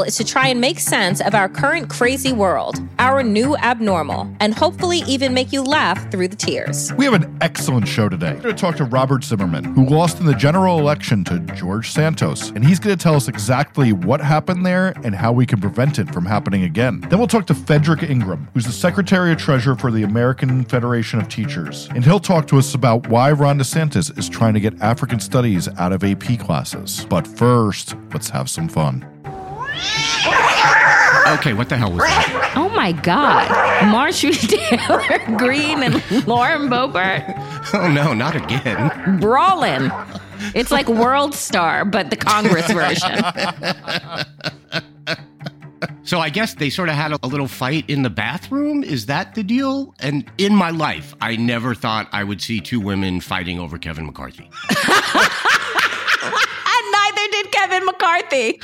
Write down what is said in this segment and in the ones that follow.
is to try and make sense of our current crazy world, our new abnormal, and hopefully even make you laugh through the tears. We have an excellent show today. We're going to talk to Robert Zimmerman, who lost in the general election to George Santos, and he's going to tell us exactly what happened there and how we can prevent it from happening again. Then we'll talk to Frederick Ingram, who's the Secretary of Treasurer for the American Federation of Teachers, and he'll talk to us about why Ron DeSantis is trying to get African studies out of AP classes. But first, let's have some fun. Okay, what the hell was that? Oh my God. Marjorie Taylor Greene and Lauren Boebert Oh no, not again. brawling. It's like World Star, but the Congress version. So I guess they sort of had a, a little fight in the bathroom. Is that the deal? And in my life, I never thought I would see two women fighting over Kevin McCarthy. And neither did Kevin McCarthy.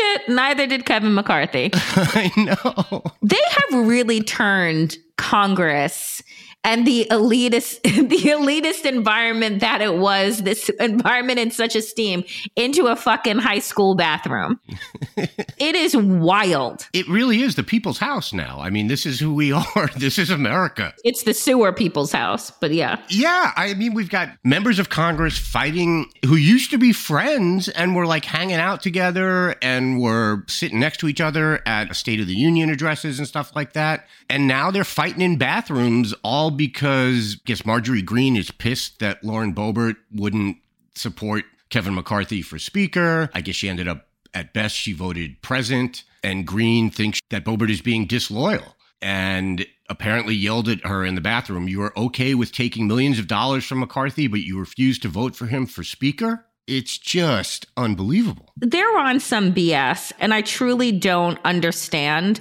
Shit, neither did Kevin McCarthy. I know. They have really turned Congress and the elitist the elitist environment that it was this environment in such esteem into a fucking high school bathroom. it is wild. It really is the people's house now. I mean, this is who we are. This is America. It's the sewer people's house, but yeah. Yeah, I mean, we've got members of Congress fighting who used to be friends and were like hanging out together and were sitting next to each other at State of the Union addresses and stuff like that. And now they're fighting in bathrooms all because I guess Marjorie Greene is pissed that Lauren Boebert wouldn't support Kevin McCarthy for Speaker. I guess she ended up, at best, she voted present. And Greene thinks that Boebert is being disloyal and apparently yelled at her in the bathroom. You are okay with taking millions of dollars from McCarthy, but you refuse to vote for him for Speaker? It's just unbelievable. They're on some BS, and I truly don't understand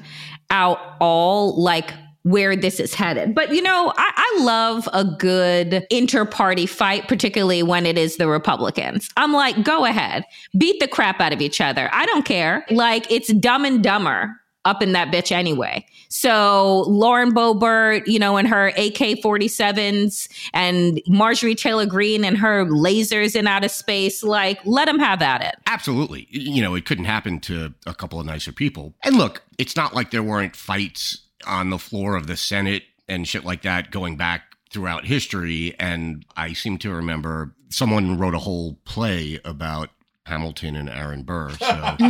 out all like where this is headed. But you know, I, I love a good inter-party fight, particularly when it is the Republicans. I'm like, go ahead, beat the crap out of each other. I don't care. Like it's dumb and dumber up in that bitch anyway. So Lauren Boebert, you know, and her AK 47s and Marjorie Taylor Greene and her lasers in outer space, like, let them have at it. Absolutely. You know, it couldn't happen to a couple of nicer people. And look, it's not like there weren't fights on the floor of the Senate and shit like that going back throughout history. And I seem to remember someone wrote a whole play about Hamilton and Aaron Burr. So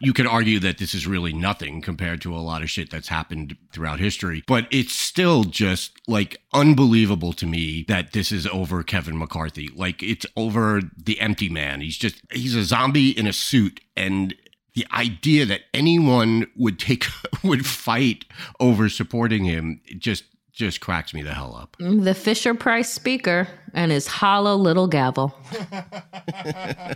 you could argue that this is really nothing compared to a lot of shit that's happened throughout history. But it's still just like unbelievable to me that this is over Kevin McCarthy. Like it's over the empty man. He's just, he's a zombie in a suit. And the idea that anyone would take would fight over supporting him just just cracks me the hell up. The Fisher Price speaker and his hollow little gavel.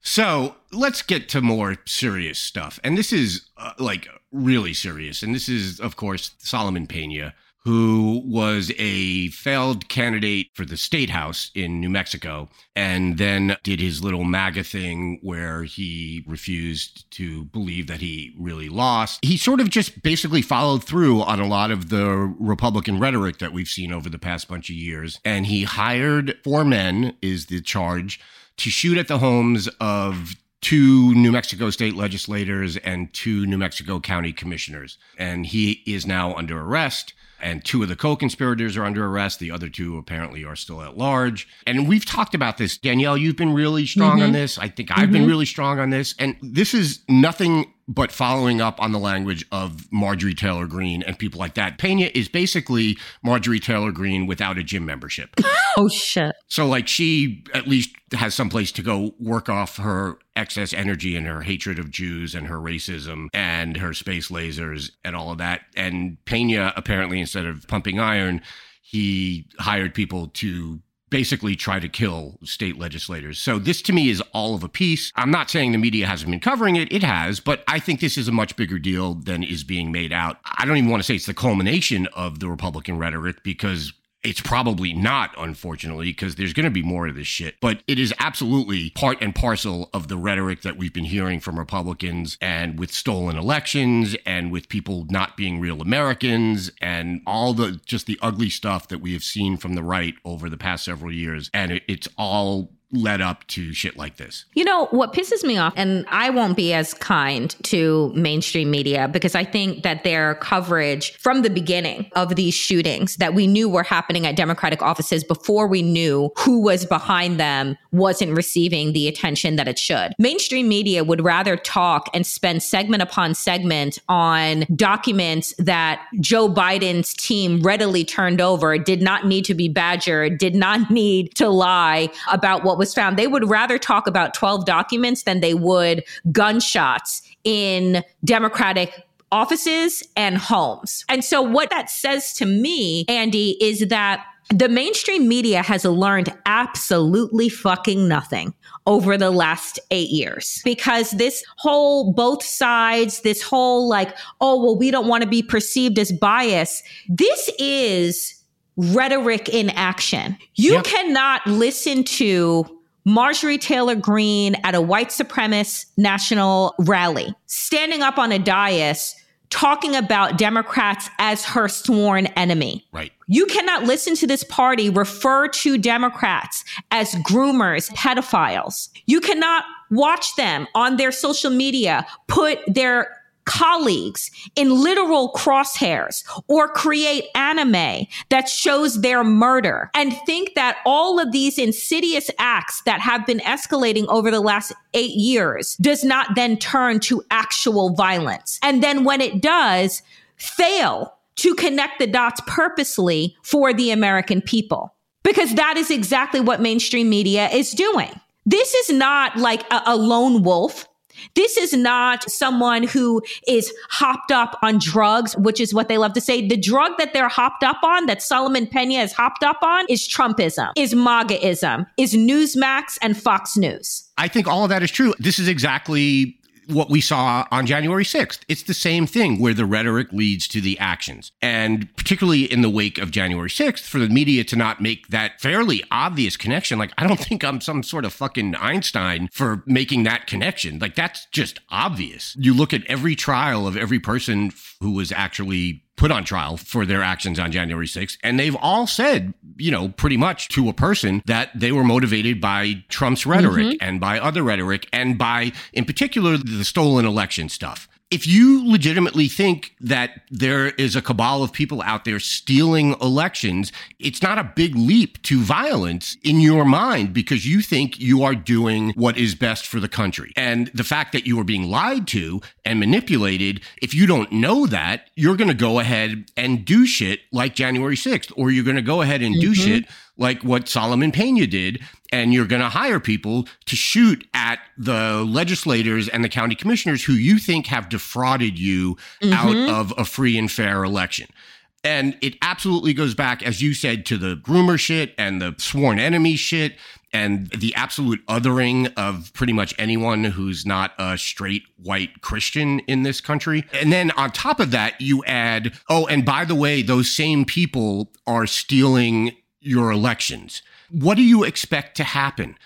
So let's get to more serious stuff. And this is uh, like really serious. And this is, of course, Solomon Pena, who was a failed candidate for the state house in New Mexico and then did his little MAGA thing where he refused to believe that he really lost. He sort of just basically followed through on a lot of the Republican rhetoric that we've seen over the past bunch of years. And he hired four men, is the charge, to shoot at the homes of two New Mexico state legislators and two New Mexico county commissioners. And he is now under arrest and two of the co-conspirators are under arrest. The other two apparently are still at large. And we've talked about this. Danielle, you've been really strong mm-hmm. on this. I think I've mm-hmm. been really strong on this. And this is nothing but following up on the language of Marjorie Taylor Greene and people like that. Pena is basically Marjorie Taylor Greene without a gym membership. oh, shit. So, like, she at least has some place to go work off her excess energy and her hatred of Jews and her racism and her space lasers and all of that. And Pena, apparently, instead of pumping iron, he hired people to basically try to kill state legislators. So this to me is all of a piece. I'm not saying the media hasn't been covering it, it has, but I think this is a much bigger deal than is being made out. I don't even want to say it's the culmination of the Republican rhetoric because it's probably not, unfortunately, because there's going to be more of this shit. But it is absolutely part and parcel of the rhetoric that we've been hearing from Republicans and with stolen elections and with people not being real Americans and all the just the ugly stuff that we have seen from the right over the past several years. And it, it's all led up to shit like this. You know, what pisses me off, and I won't be as kind to mainstream media because I think that their coverage from the beginning of these shootings that we knew were happening at Democratic offices before we knew who was behind them wasn't receiving the attention that it should. Mainstream media would rather talk and spend segment upon segment on documents that Joe Biden's team readily turned over, did not need to be badgered, did not need to lie about what was found. They would rather talk about 12 documents than they would gunshots in Democratic offices and homes. And so, what that says to me, Andy, is that the mainstream media has learned absolutely fucking nothing over the last eight years because this whole both sides, this whole like, oh, well, we don't want to be perceived as bias. This is rhetoric in action. You yep. cannot listen to Marjorie Taylor Greene at a white supremacist national rally, standing up on a dais talking about Democrats as her sworn enemy. Right. You cannot listen to this party refer to Democrats as groomers, pedophiles. You cannot watch them on their social media put their colleagues in literal crosshairs or create anime that shows their murder and think that all of these insidious acts that have been escalating over the last eight years does not then turn to actual violence. And then when it does, fail to connect the dots purposely for the American people. Because that is exactly what mainstream media is doing. This is not like a, a lone wolf this is not someone who is hopped up on drugs, which is what they love to say. The drug that they're hopped up on, that Solomon Pena is hopped up on, is Trumpism, is MAGAism, is Newsmax and Fox News. I think all of that is true. This is exactly what we saw on January 6th. It's the same thing where the rhetoric leads to the actions. And particularly in the wake of January 6th, for the media to not make that fairly obvious connection, like, I don't think I'm some sort of fucking Einstein for making that connection. Like, that's just obvious. You look at every trial of every person who was actually put on trial for their actions on January 6th. And they've all said, you know, pretty much to a person that they were motivated by Trump's rhetoric mm-hmm. and by other rhetoric and by, in particular, the stolen election stuff if you legitimately think that there is a cabal of people out there stealing elections, it's not a big leap to violence in your mind because you think you are doing what is best for the country. And the fact that you are being lied to and manipulated, if you don't know that, you're going to go ahead and do shit like January 6th, or you're going to go ahead and mm-hmm. do shit like what Solomon Pena did, and you're going to hire people to shoot at the legislators and the county commissioners who you think have defrauded you mm-hmm. out of a free and fair election. And it absolutely goes back, as you said, to the groomer shit and the sworn enemy shit and the absolute othering of pretty much anyone who's not a straight white Christian in this country. And then on top of that, you add, oh, and by the way, those same people are stealing your elections. What do you expect to happen?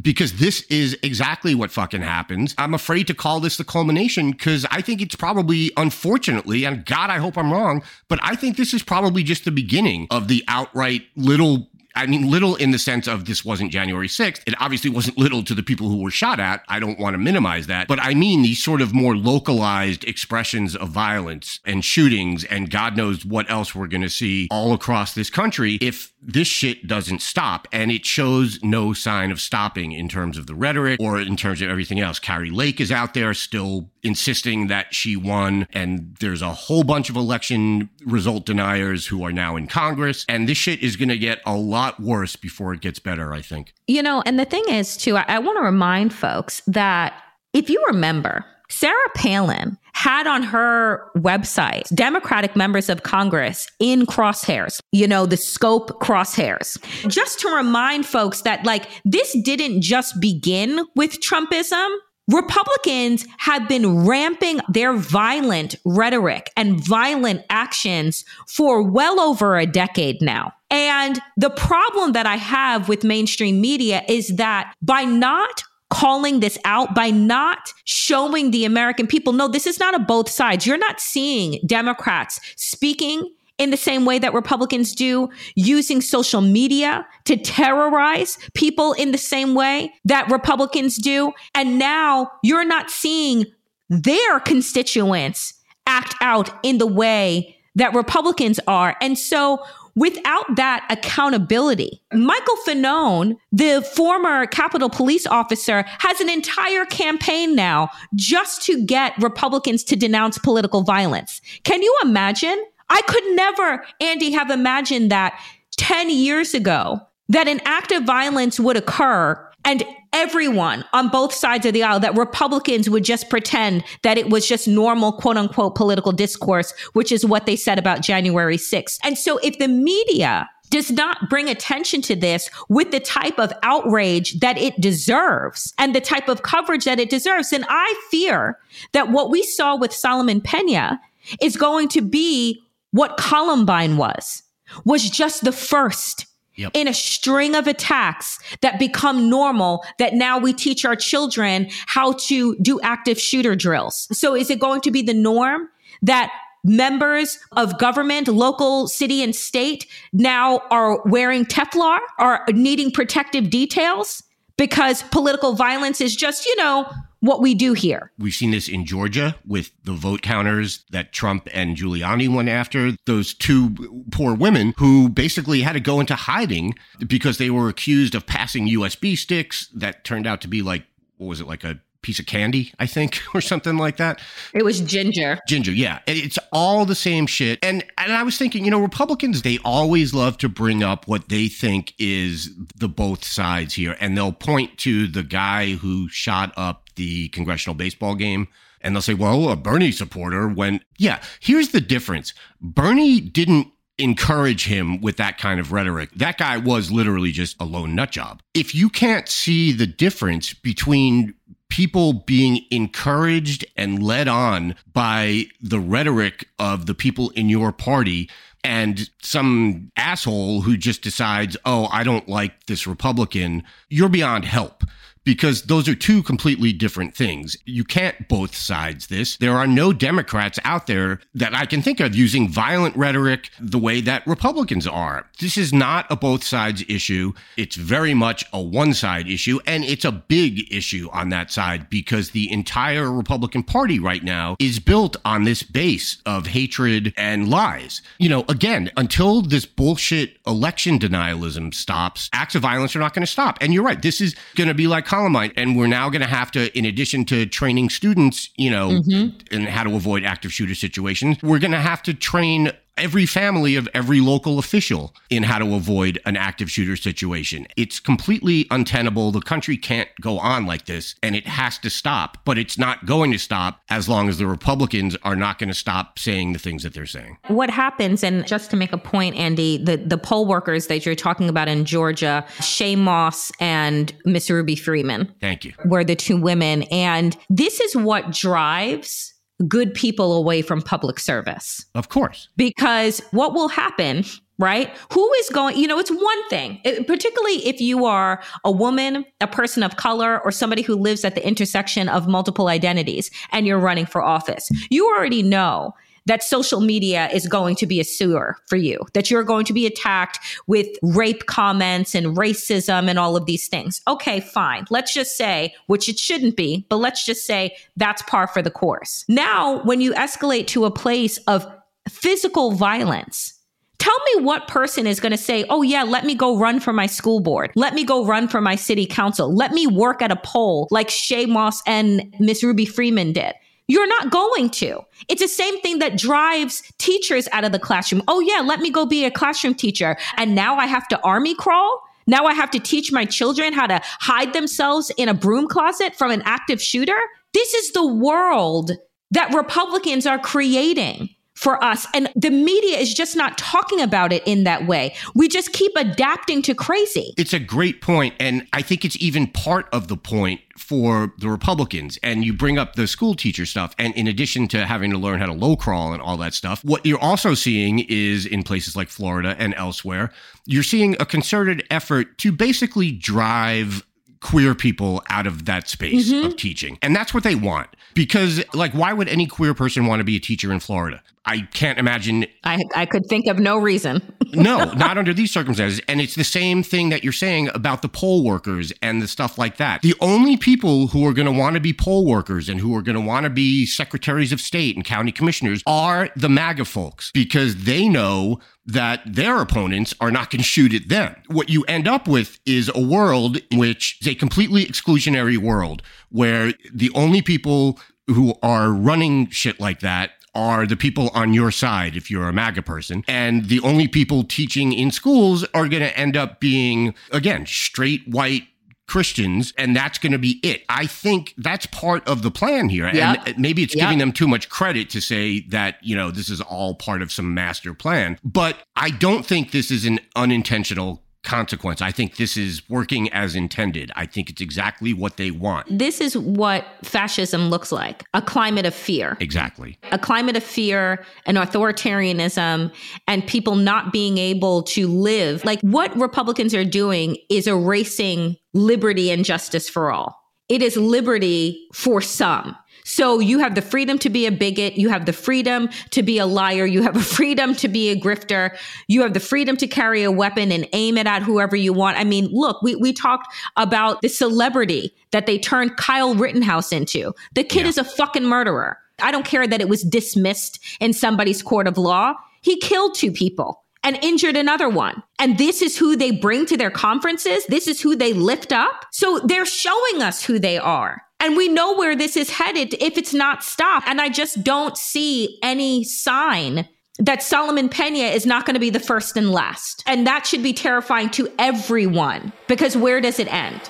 Because this is exactly what fucking happens. I'm afraid to call this the culmination because I think it's probably, unfortunately, and God, I hope I'm wrong, but I think this is probably just the beginning of the outright little I mean, little in the sense of this wasn't January 6th. It obviously wasn't little to the people who were shot at. I don't want to minimize that. But I mean these sort of more localized expressions of violence and shootings, and God knows what else we're going to see all across this country if this shit doesn't stop. And it shows no sign of stopping in terms of the rhetoric or in terms of everything else. Kari Lake is out there still insisting that she won. And there's a whole bunch of election result deniers who are now in Congress. And this shit is going to get a lot worse before it gets better, I think. You know, and the thing is, too, I, I want to remind folks that if you remember, Sarah Palin had on her website Democratic members of Congress in crosshairs, you know, the scope crosshairs. Just to remind folks that, like, this didn't just begin with Trumpism. Republicans have been ramping their violent rhetoric and violent actions for well over a decade now. And the problem that I have with mainstream media is that by not calling this out by not showing the American people, no, this is not a both sides. You're not seeing Democrats speaking in the same way that Republicans do, using social media to terrorize people in the same way that Republicans do. And now you're not seeing their constituents act out in the way that Republicans are. And so without that accountability. Michael Fanone, the former Capitol police officer, has an entire campaign now just to get Republicans to denounce political violence. Can you imagine? I could never, Andy, have imagined that 10 years ago that an act of violence would occur and everyone on both sides of the aisle that Republicans would just pretend that it was just normal, quote unquote, political discourse, which is what they said about January 6th. And so if the media does not bring attention to this with the type of outrage that it deserves and the type of coverage that it deserves, then I fear that what we saw with Solomon Pena is going to be what Columbine was, was just the first Yep. in a string of attacks that become normal that now we teach our children how to do active shooter drills. So is it going to be the norm that members of government, local, city, and state now are wearing Kevlar, are needing protective details because political violence is just, you know, what we do here. We've seen this in Georgia with the vote counters that Trump and Giuliani went after. Those two poor women who basically had to go into hiding because they were accused of passing USB sticks that turned out to be like, what was it, like a piece of candy, I think, or something like that. It was ginger. Ginger, yeah. It's all the same shit. And and I was thinking, you know, Republicans, they always love to bring up what they think is the both sides here. And they'll point to the guy who shot up the congressional baseball game and they'll say, well, a Bernie supporter when, yeah, here's the difference. Bernie didn't encourage him with that kind of rhetoric. That guy was literally just a lone nut job. If you can't see the difference between people being encouraged and led on by the rhetoric of the people in your party and some asshole who just decides, oh, I don't like this Republican, you're beyond help because those are two completely different things. You can't both sides this. There are no Democrats out there that I can think of using violent rhetoric the way that Republicans are. This is not a both sides issue. It's very much a one side issue, and it's a big issue on that side because the entire Republican Party right now is built on this base of hatred and lies. You know, again, until this bullshit election denialism stops, acts of violence are not going to stop. And you're right, this is going to be like Columbine. And we're now going to have to, in addition to training students, you know, mm-hmm. and how to avoid active shooter situations, we're going to have to train every family of every local official in how to avoid an active shooter situation. It's completely untenable. The country can't go on like this and it has to stop, but it's not going to stop as long as the Republicans are not going to stop saying the things that they're saying. What happens, and just to make a point, Andy, the, the poll workers that you're talking about in Georgia, Shaye Moss and Miss Ruby Freeman. Thank you. Were the two women. And this is what drives good people away from public service. Of course. Because what will happen, right? Who is going, you know, it's one thing, it, particularly if you are a woman, a person of color, or somebody who lives at the intersection of multiple identities and you're running for office. You already know that social media is going to be a sewer for you, that you're going to be attacked with rape comments and racism and all of these things. Okay, fine. Let's just say, which it shouldn't be, but let's just say that's par for the course. Now, when you escalate to a place of physical violence, Tell me what person is going to say, oh, yeah, let me go run for my school board. Let me go run for my city council. Let me work at a poll like Shaye Moss and Miss Ruby Freeman did. You're not going to. It's the same thing that drives teachers out of the classroom. Oh, yeah, let me go be a classroom teacher. And now I have to army crawl. Now I have to teach my children how to hide themselves in a broom closet from an active shooter. This is the world that Republicans are creating for us. And the media is just not talking about it in that way. We just keep adapting to crazy. It's a great point, And I think it's even part of the point for the Republicans. And you bring up the school teacher stuff. And in addition to having to learn how to low crawl and all that stuff, what you're also seeing is in places like Florida and elsewhere, you're seeing a concerted effort to basically drive queer people out of that space mm-hmm. of teaching. And that's what they want. Because, like, why would any queer person want to be a teacher in Florida? I can't imagine. I, I could think of no reason. no, not under these circumstances. And it's the same thing that you're saying about the poll workers and the stuff like that. The only people who are going to want to be poll workers and who are going to want to be secretaries of state and county commissioners are the MAGA folks because they know that their opponents are not going to shoot at them. What you end up with is a world which is a completely exclusionary world where the only people who are running shit like that are the people on your side if you're a MAGA person. And the only people teaching in schools are going to end up being, again, straight white Christians, and that's going to be it. I think that's part of the plan here. Yep. And maybe it's yep. giving them too much credit to say that, you know, this is all part of some master plan. But I don't think this is an unintentional consequence. I think this is working as intended. I think it's exactly what they want. This is what fascism looks like a climate of fear. Exactly. A climate of fear and authoritarianism and people not being able to live. Like what Republicans are doing is erasing liberty and justice for all. It is liberty for some. So you have the freedom to be a bigot. You have the freedom to be a liar. You have a freedom to be a grifter. You have the freedom to carry a weapon and aim it at whoever you want. I mean, look, we, we talked about the celebrity that they turned Kyle Rittenhouse into. The kid yeah. is a fucking murderer. I don't care that it was dismissed in somebody's court of law. He killed two people and injured another one. And this is who they bring to their conferences. This is who they lift up. So they're showing us who they are. And we know where this is headed if it's not stopped. And I just don't see any sign that Solomon Pena is not going to be the first and last. And that should be terrifying to everyone because where does it end?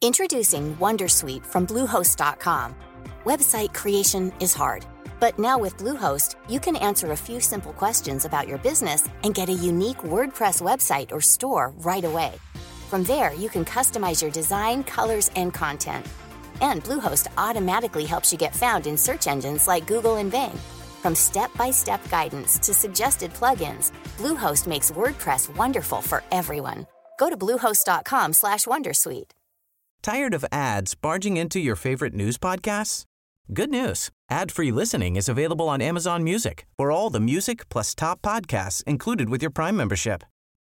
Introducing Wondersuite from Bluehost.com. Website creation is hard, but now with Bluehost, you can answer a few simple questions about your business and get a unique WordPress website or store right away. From there, you can customize your design, colors, and content. And Bluehost automatically helps you get found in search engines like Google and Bing. From step-by-step guidance to suggested plugins, Bluehost makes WordPress wonderful for everyone. Go to bluehost.com/wondersuite. Tired of ads barging into your favorite news podcasts? Good news. Ad-free listening is available on Amazon Music. For all the music plus top podcasts included with your Prime membership.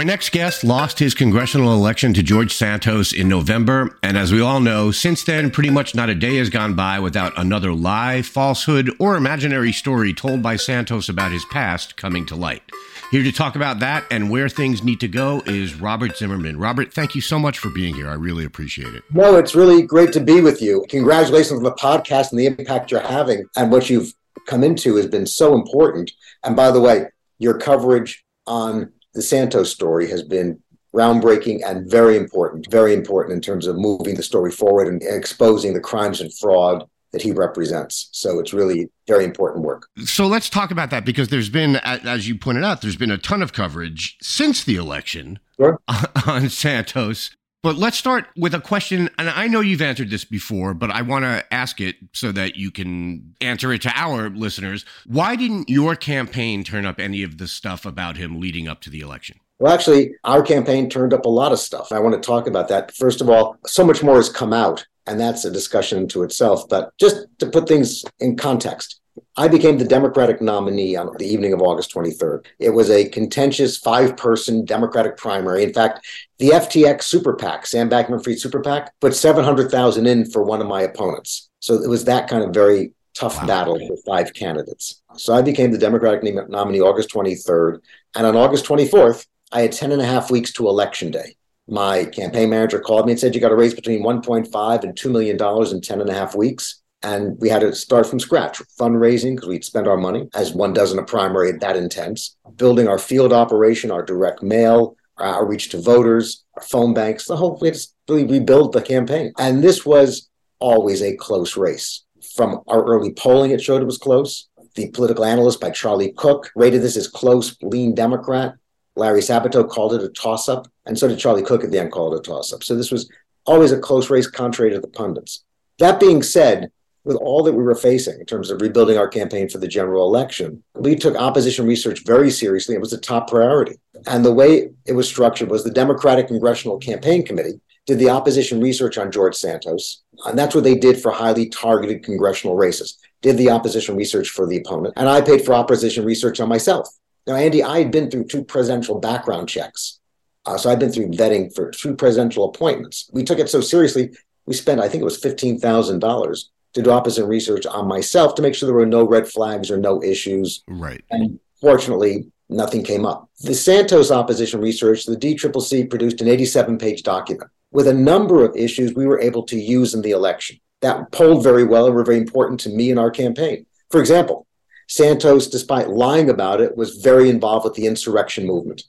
Our next guest lost his congressional election to George Santos in November. And as we all know, since then, pretty much not a day has gone by without another lie, falsehood, or imaginary story told by Santos about his past coming to light. Here to talk about that and where things need to go is Robert Zimmerman. Robert, thank you so much for being here. I really appreciate it. No, it's really great to be with you. Congratulations on the podcast and the impact you're having. And what you've come into has been so important. And by the way, your coverage on the Santos story has been groundbreaking and very important, very important in terms of moving the story forward and exposing the crimes and fraud that he represents. So it's really very important work. So let's talk about that because there's been, as you pointed out, there's been a ton of coverage since the election sure. on Santos. But let's start with a question. And I know you've answered this before, but I want to ask it so that you can answer it to our listeners. Why didn't your campaign turn up any of the stuff about him leading up to the election? Well, actually, our campaign turned up a lot of stuff. I want to talk about that. First of all, so much more has come out, and that's a discussion to itself. But just to put things in context, I became the Democratic nominee on the evening of August 23rd. It was a contentious five person Democratic primary. In fact, the FTX super PAC, Sam Bankman Fried super PAC, put 700,000 in for one of my opponents. So it was that kind of very tough wow. battle for five candidates. So I became the Democratic nominee August 23rd. And on August 24th, I had 10 and a half weeks to election day. My campaign manager called me and said, You got to raise between 1.5 and $2 million in 10 and a half weeks. And we had to start from scratch, fundraising, because we'd spend our money, as one does in a primary that intense, building our field operation, our direct mail, our outreach to voters, our phone banks, the whole, we to really rebuild the campaign. And this was always a close race. From our early polling, it showed it was close. The political analyst by Charlie Cook rated this as close, lean Democrat. Larry Sabato called it a toss up, and so did Charlie Cook at the end call it a toss up. So this was always a close race, contrary to the pundits. That being said, with all that we were facing in terms of rebuilding our campaign for the general election, we took opposition research very seriously. It was a top priority. And the way it was structured was the Democratic Congressional Campaign Committee did the opposition research on George Santos. And that's what they did for highly targeted congressional races, did the opposition research for the opponent. And I paid for opposition research on myself. Now, Andy, I had been through two presidential background checks. Uh, so I've been through vetting for two presidential appointments. We took it so seriously, we spent, I think it was $15,000 to do opposite research on myself to make sure there were no red flags or no issues. Right. And fortunately, nothing came up. The Santos opposition research, the DCCC produced an 87 page document with a number of issues we were able to use in the election that polled very well and were very important to me in our campaign. For example, Santos, despite lying about it, was very involved with the insurrection movement.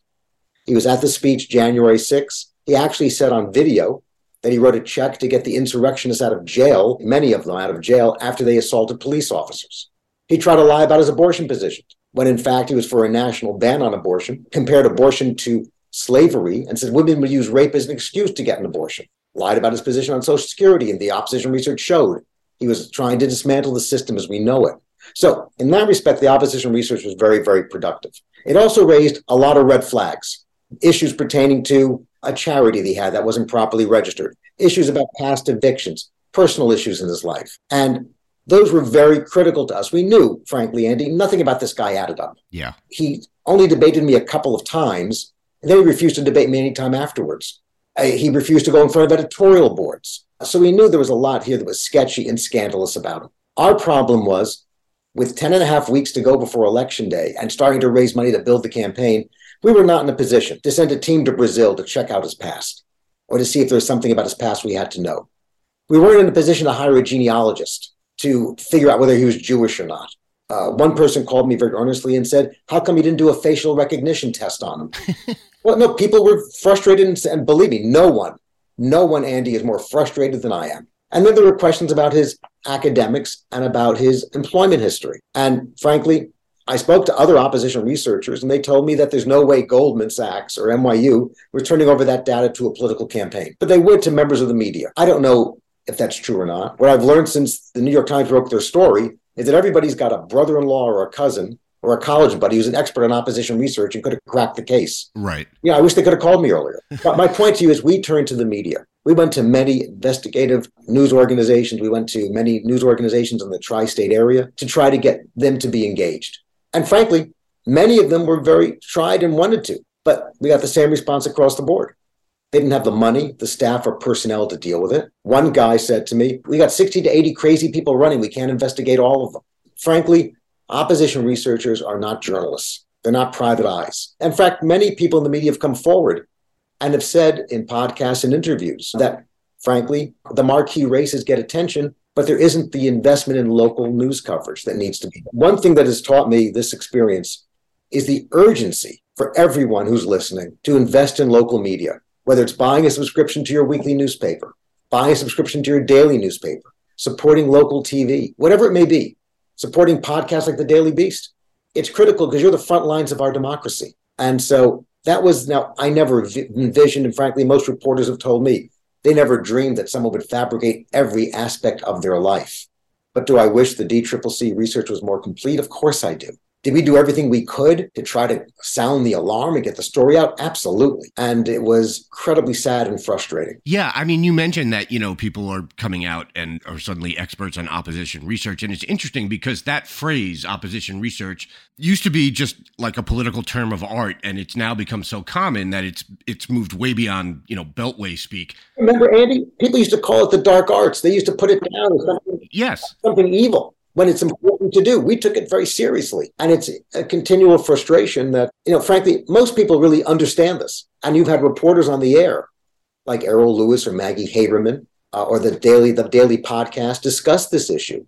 He was at the speech January 6th. He actually said on video that he wrote a check to get the insurrectionists out of jail, many of them out of jail, after they assaulted police officers. He tried to lie about his abortion position, when in fact he was for a national ban on abortion, compared abortion to slavery, and said women would use rape as an excuse to get an abortion. Lied about his position on Social Security, and the opposition research showed he was trying to dismantle the system as we know it. So, in that respect, the opposition research was very, very productive. It also raised a lot of red flags, issues pertaining to a charity that he had that wasn't properly registered, issues about past evictions, personal issues in his life. And those were very critical to us. We knew, frankly, Andy, nothing about this guy added up. Yeah. He only debated me a couple of times, and then he refused to debate me any time afterwards. Uh, he refused to go in front of editorial boards. So we knew there was a lot here that was sketchy and scandalous about him. Our problem was with 10 and a half weeks to go before election day and starting to raise money to build the campaign, we were not in a position to send a team to Brazil to check out his past or to see if there was something about his past we had to know. We weren't in a position to hire a genealogist to figure out whether he was Jewish or not. Uh, one person called me very earnestly and said, How come you didn't do a facial recognition test on him? well, no, people were frustrated. And, and believe me, no one, no one, Andy, is more frustrated than I am. And then there were questions about his academics and about his employment history. And frankly, I spoke to other opposition researchers, and they told me that there's no way Goldman Sachs or NYU were turning over that data to a political campaign. But they would to members of the media. I don't know if that's true or not. What I've learned since the New York Times broke their story is that everybody's got a brother in law or a cousin or a college buddy who's an expert on opposition research and could have cracked the case. Right. Yeah, I wish they could have called me earlier. but my point to you is we turned to the media. We went to many investigative news organizations. We went to many news organizations in the tri state area to try to get them to be engaged. And frankly, many of them were very tried and wanted to, but we got the same response across the board. They didn't have the money, the staff, or personnel to deal with it. One guy said to me, We got 60 to 80 crazy people running. We can't investigate all of them. Frankly, opposition researchers are not journalists. They're not private eyes. In fact, many people in the media have come forward and have said in podcasts and interviews that, frankly, the marquee races get attention, but there isn't the investment in local news coverage that needs to be. One thing that has taught me this experience is the urgency for everyone who's listening to invest in local media, whether it's buying a subscription to your weekly newspaper, buying a subscription to your daily newspaper, supporting local TV, whatever it may be, supporting podcasts like the Daily Beast. It's critical because you're the front lines of our democracy. And so That was now, I never envisioned, and frankly, most reporters have told me they never dreamed that someone would fabricate every aspect of their life. But do I wish the DCCC research was more complete? Of course I do. Did we do everything we could to try to sound the alarm and get the story out? Absolutely. And it was incredibly sad and frustrating. Yeah. I mean, you mentioned that, you know, people are coming out and are suddenly experts on opposition research. And it's interesting because that phrase, opposition research, used to be just like a political term of art. And it's now become so common that it's it's moved way beyond, you know, beltway speak. Remember, Andy? People used to call it the dark arts. They used to put it down as something, yes. something evil when it's important to do. We took it very seriously. And it's a continual frustration that, you know, frankly, most people really understand this. And you've had reporters on the air like Errol Lewis or Maggie Haberman uh, or the Daily, the Daily podcast discuss this issue.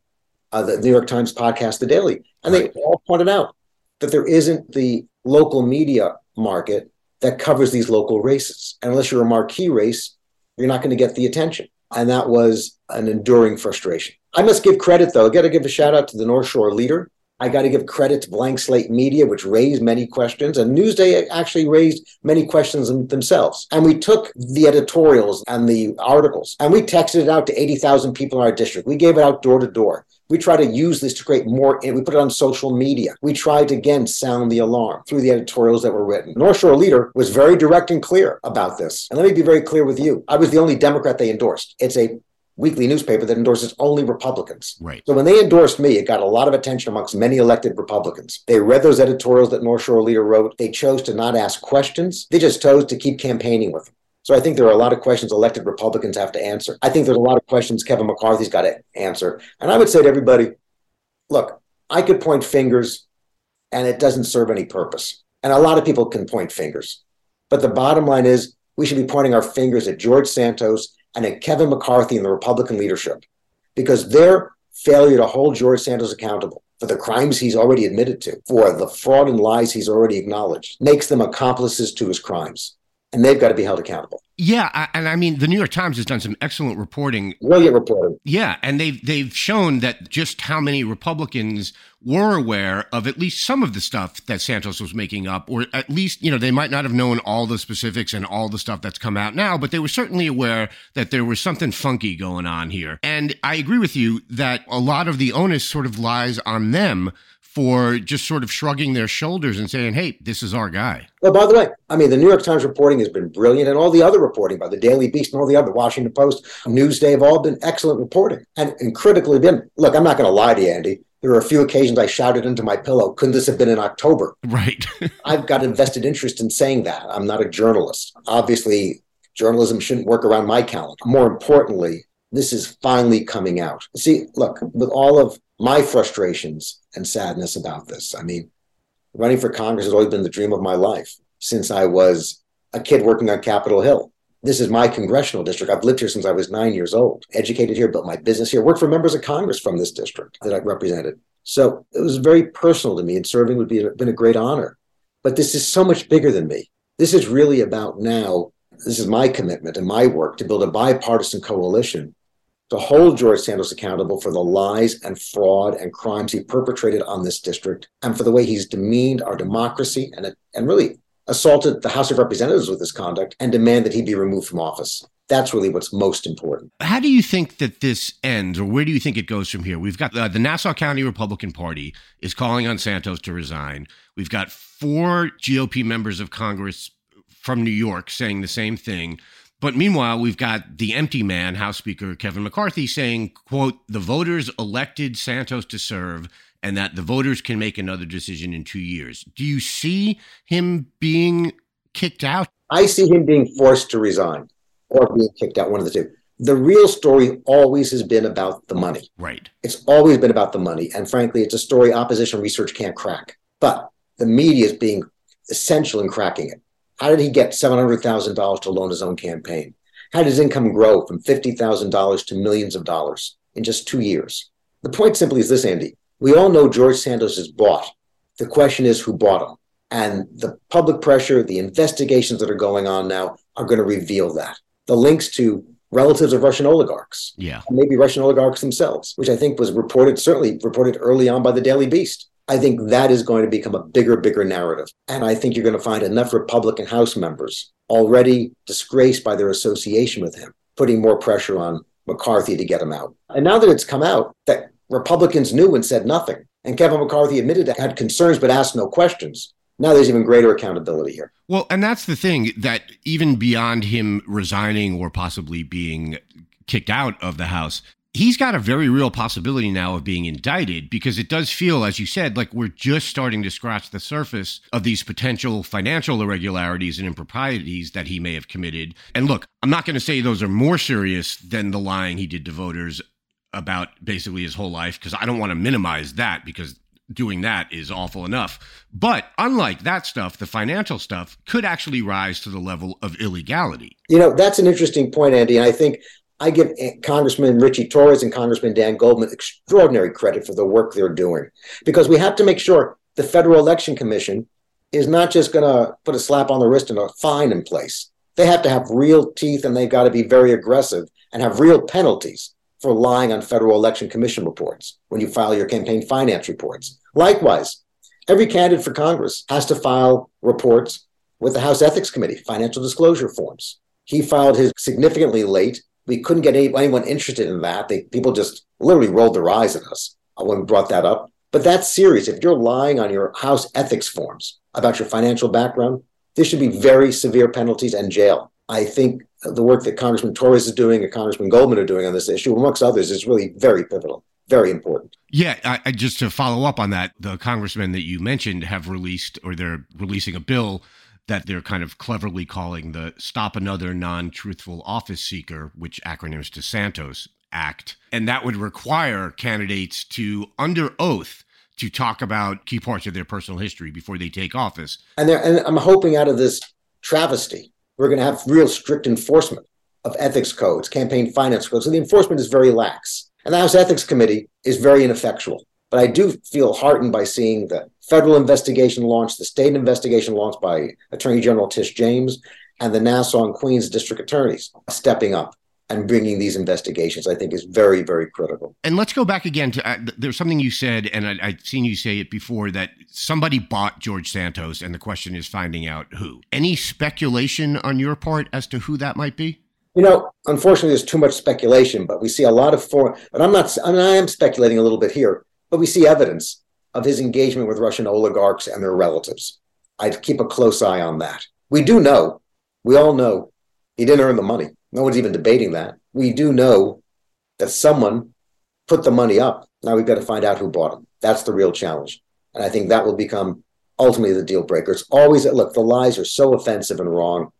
Uh, the New York Times podcast, The Daily. And they all pointed out that there isn't the local media market that covers these local races. And unless you're a marquee race, you're not going to get the attention. And that was an enduring frustration. I must give credit, though. I got to give a shout out to the North Shore leader. I got to give credit to Blank Slate Media, which raised many questions, and Newsday actually raised many questions themselves. And we took the editorials and the articles and we texted it out to 80,000 people in our district. We gave it out door to door. We tried to use this to create more, we put it on social media. We tried to again sound the alarm through the editorials that were written. North Shore Leader was very direct and clear about this. And let me be very clear with you I was the only Democrat they endorsed. It's a weekly newspaper that endorses only Republicans. Right. So when they endorsed me, it got a lot of attention amongst many elected Republicans. They read those editorials that North Shore Leader wrote. They chose to not ask questions. They just chose to keep campaigning with them. So I think there are a lot of questions elected Republicans have to answer. I think there's a lot of questions Kevin McCarthy's got to answer. And I would say to everybody, look, I could point fingers and it doesn't serve any purpose. And a lot of people can point fingers. But the bottom line is we should be pointing our fingers at George Santos and at Kevin McCarthy and the Republican leadership because their failure to hold George Santos accountable for the crimes he's already admitted to, for the fraud and lies he's already acknowledged, makes them accomplices to his crimes. And they've got to be held accountable. Yeah, and I mean, the New York Times has done some excellent reporting. Brilliant reporting. Yeah, and they've they've shown that just how many Republicans were aware of at least some of the stuff that Santos was making up, or at least you know they might not have known all the specifics and all the stuff that's come out now, but they were certainly aware that there was something funky going on here. And I agree with you that a lot of the onus sort of lies on them for just sort of shrugging their shoulders and saying, hey, this is our guy. Well, by the way, I mean, the New York Times reporting has been brilliant, and all the other reporting by the Daily Beast and all the other Washington Post, Newsday have all been excellent reporting and, and critically been. Look, I'm not going to lie to you, Andy. There were a few occasions I shouted into my pillow, couldn't this have been in October? Right. I've got invested interest in saying that. I'm not a journalist. Obviously, journalism shouldn't work around my calendar. More importantly, this is finally coming out. See, look, with all of my frustrations and sadness about this. I mean, running for Congress has always been the dream of my life since I was a kid working on Capitol Hill. This is my congressional district. I've lived here since I was nine years old, educated here, built my business here, worked for members of Congress from this district that I represented. So it was very personal to me, and serving would be been a great honor. But this is so much bigger than me. This is really about now. This is my commitment and my work to build a bipartisan coalition to hold George Santos accountable for the lies and fraud and crimes he perpetrated on this district and for the way he's demeaned our democracy and, and really assaulted the House of Representatives with his conduct and demand that he be removed from office. That's really what's most important. How do you think that this ends, or where do you think it goes from here? We've got uh, the Nassau County Republican Party is calling on Santos to resign. We've got four GOP members of Congress from New York saying the same thing. But meanwhile, we've got the empty man, House Speaker Kevin McCarthy, saying, quote, the voters elected Santos to serve and that the voters can make another decision in two years. Do you see him being kicked out? I see him being forced to resign or being kicked out, one of the two. The real story always has been about the money. Right. It's always been about the money. And frankly, it's a story opposition research can't crack. But the media is being essential in cracking it. How did he get $700,000 to loan his own campaign? How did his income grow from $50,000 to millions of dollars in just two years? The point simply is this, Andy. We all know George Santos is bought. The question is who bought him. And the public pressure, the investigations that are going on now are going to reveal that. The links to relatives of Russian oligarchs, yeah, maybe Russian oligarchs themselves, which I think was reported, certainly reported early on by the Daily Beast. I think that is going to become a bigger, bigger narrative. And I think you're going to find enough Republican House members already disgraced by their association with him, putting more pressure on McCarthy to get him out. And now that it's come out that Republicans knew and said nothing, and Kevin McCarthy admitted that had concerns but asked no questions, now there's even greater accountability here. Well, and that's the thing that even beyond him resigning or possibly being kicked out of the House, he's got a very real possibility now of being indicted because it does feel, as you said, like we're just starting to scratch the surface of these potential financial irregularities and improprieties that he may have committed. And look, I'm not going to say those are more serious than the lying he did to voters about basically his whole life because I don't want to minimize that because doing that is awful enough. But unlike that stuff, the financial stuff could actually rise to the level of illegality. You know, that's an interesting point, Andy. And I think I give Congressman Richie Torres and Congressman Dan Goldman extraordinary credit for the work they're doing because we have to make sure the Federal Election Commission is not just going to put a slap on the wrist and a fine in place. They have to have real teeth and they've got to be very aggressive and have real penalties for lying on Federal Election Commission reports when you file your campaign finance reports. Likewise, every candidate for Congress has to file reports with the House Ethics Committee, financial disclosure forms. He filed his significantly late we couldn't get anyone interested in that. They, people just literally rolled their eyes at us when we brought that up. But that's serious. If you're lying on your house ethics forms about your financial background, there should be very severe penalties and jail. I think the work that Congressman Torres is doing and Congressman Goldman are doing on this issue, amongst others, is really very pivotal, very important. Yeah, I, I, just to follow up on that, the congressmen that you mentioned have released or they're releasing a bill that they're kind of cleverly calling the Stop Another Non Truthful Office Seeker, which acronyms to Santos Act. And that would require candidates to, under oath, to talk about key parts of their personal history before they take office. And, and I'm hoping out of this travesty, we're going to have real strict enforcement of ethics codes, campaign finance codes. So the enforcement is very lax. And the House Ethics Committee is very ineffectual. But I do feel heartened by seeing the federal investigation launched, the state investigation launched by Attorney General Tish James, and the Nassau and Queens district attorneys stepping up and bringing these investigations, I think, is very, very critical. And let's go back again to uh, there's something you said, and I, I've seen you say it before that somebody bought George Santos, and the question is finding out who. Any speculation on your part as to who that might be? You know, unfortunately, there's too much speculation, but we see a lot of foreign. But I'm not. I, mean, I am speculating a little bit here, but we see evidence of his engagement with Russian oligarchs and their relatives. I'd keep a close eye on that. We do know, we all know, he didn't earn the money. No one's even debating that. We do know that someone put the money up. Now we've got to find out who bought him. That's the real challenge. And I think that will become ultimately the deal breaker. It's always look, the lies are so offensive and wrong.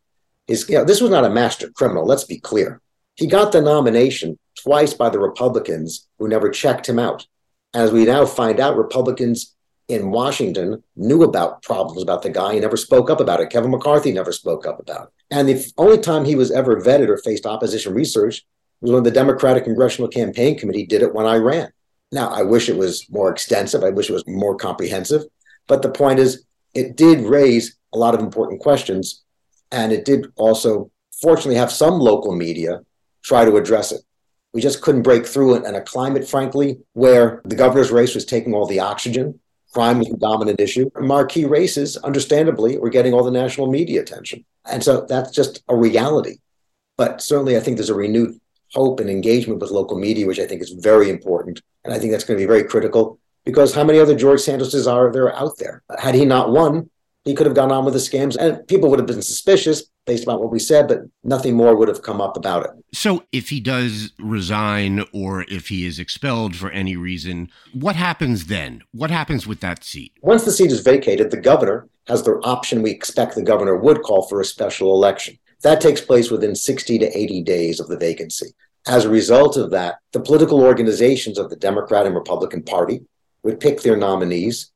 You know, this was not a master criminal, let's be clear. He got the nomination twice by the Republicans who never checked him out. As we now find out, Republicans in Washington knew about problems about the guy. He never spoke up about it. Kevin McCarthy never spoke up about it. And the only time he was ever vetted or faced opposition research was when the Democratic Congressional Campaign Committee did it when I ran. Now, I wish it was more extensive. I wish it was more comprehensive. But the point is, it did raise a lot of important questions. And it did also, fortunately, have some local media try to address it. We just couldn't break through it in a climate, frankly, where the governor's race was taking all the oxygen. Crime was the dominant issue. Marquee races, understandably, were getting all the national media attention. And so that's just a reality. But certainly, I think there's a renewed hope and engagement with local media, which I think is very important. And I think that's going to be very critical because how many other George Santoses are there out there? Had he not won, he could have gone on with the scams and people would have been suspicious based on what we said, but nothing more would have come up about it. So if he does resign or if he is expelled for any reason, what happens then? What happens with that seat? Once the seat is vacated, the governor has the option we expect the governor would call for a special election. That takes place within 60 to 80 days of the vacancy. As a result of that, the political organizations of the Democrat and Republican Party would pick their nominees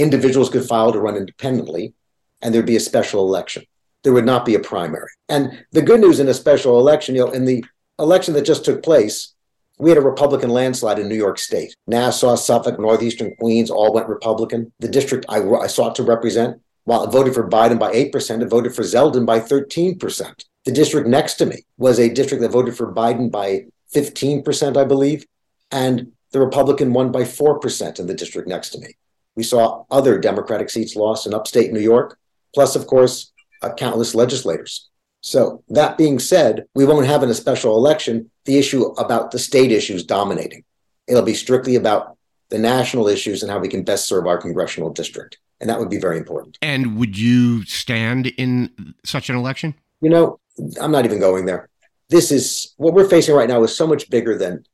individuals could file to run independently, and there'd be a special election. There would not be a primary. And the good news in a special election, you know, in the election that just took place, we had a Republican landslide in New York State. Nassau, Suffolk, Northeastern Queens all went Republican. The district I, I sought to represent, while it voted for Biden by 8%, it voted for Zeldin by 13%. The district next to me was a district that voted for Biden by 15%, I believe. And the Republican won by 4% in the district next to me. We saw other Democratic seats lost in upstate New York, plus, of course, uh, countless legislators. So, that being said, we won't have in a special election the issue about the state issues dominating. It'll be strictly about the national issues and how we can best serve our congressional district. And that would be very important. And would you stand in such an election? You know, I'm not even going there. This is what we're facing right now is so much bigger than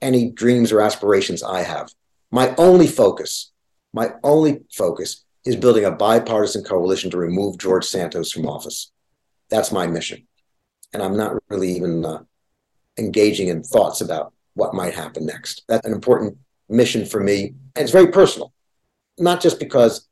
any dreams or aspirations I have. My only focus, my only focus is building a bipartisan coalition to remove George Santos from office. That's my mission. And I'm not really even uh, engaging in thoughts about what might happen next. That's an important mission for me. And it's very personal, not just because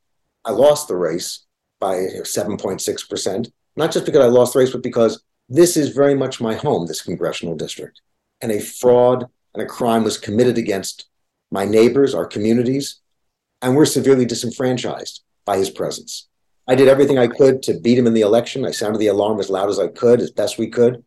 I lost the race by 7.6%, not just because I lost the race, but because this is very much my home, this congressional district. And a fraud and a crime was committed against my neighbors, our communities, and we're severely disenfranchised by his presence. I did everything I could to beat him in the election. I sounded the alarm as loud as I could, as best we could.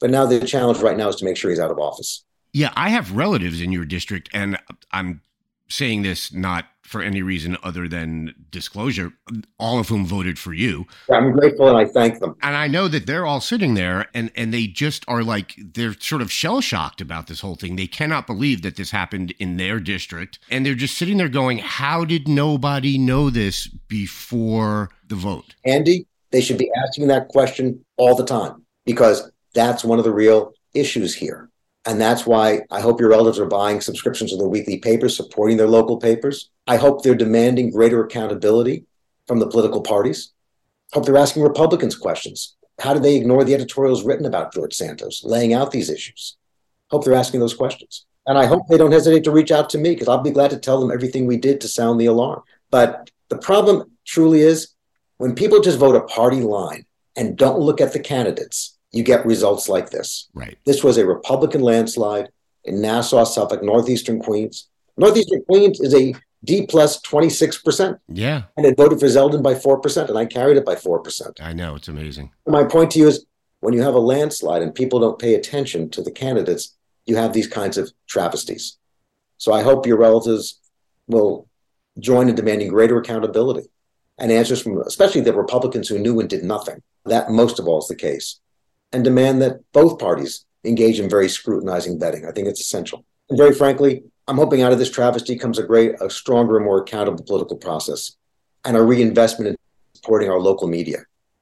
But now the challenge right now is to make sure he's out of office. Yeah, I have relatives in your district, and I'm saying this not for any reason other than disclosure, all of whom voted for you. I'm grateful and I thank them. And I know that they're all sitting there and, and they just are like, they're sort of shell shocked about this whole thing. They cannot believe that this happened in their district. And they're just sitting there going, how did nobody know this before the vote? Andy, they should be asking that question all the time because that's one of the real issues here. And that's why I hope your relatives are buying subscriptions to the weekly papers, supporting their local papers. I hope they're demanding greater accountability from the political parties. I hope they're asking Republicans questions. How did they ignore the editorials written about George Santos, laying out these issues? Hope they're asking those questions. And I hope they don't hesitate to reach out to me because I'll be glad to tell them everything we did to sound the alarm. But the problem truly is when people just vote a party line and don't look at the candidates, you get results like this. Right. This was a Republican landslide in Nassau, Suffolk, northeastern Queens. Northeastern Queens is a D plus 26%. Yeah. And it voted for Zeldin by 4%, and I carried it by 4%. I know. It's amazing. My point to you is when you have a landslide and people don't pay attention to the candidates, you have these kinds of travesties. So I hope your relatives will join in demanding greater accountability and answers from, especially the Republicans who knew and did nothing. That most of all is the case and demand that both parties engage in very scrutinizing vetting. I think it's essential. And very frankly, I'm hoping out of this travesty comes a great, a stronger, more accountable political process and a reinvestment in supporting our local media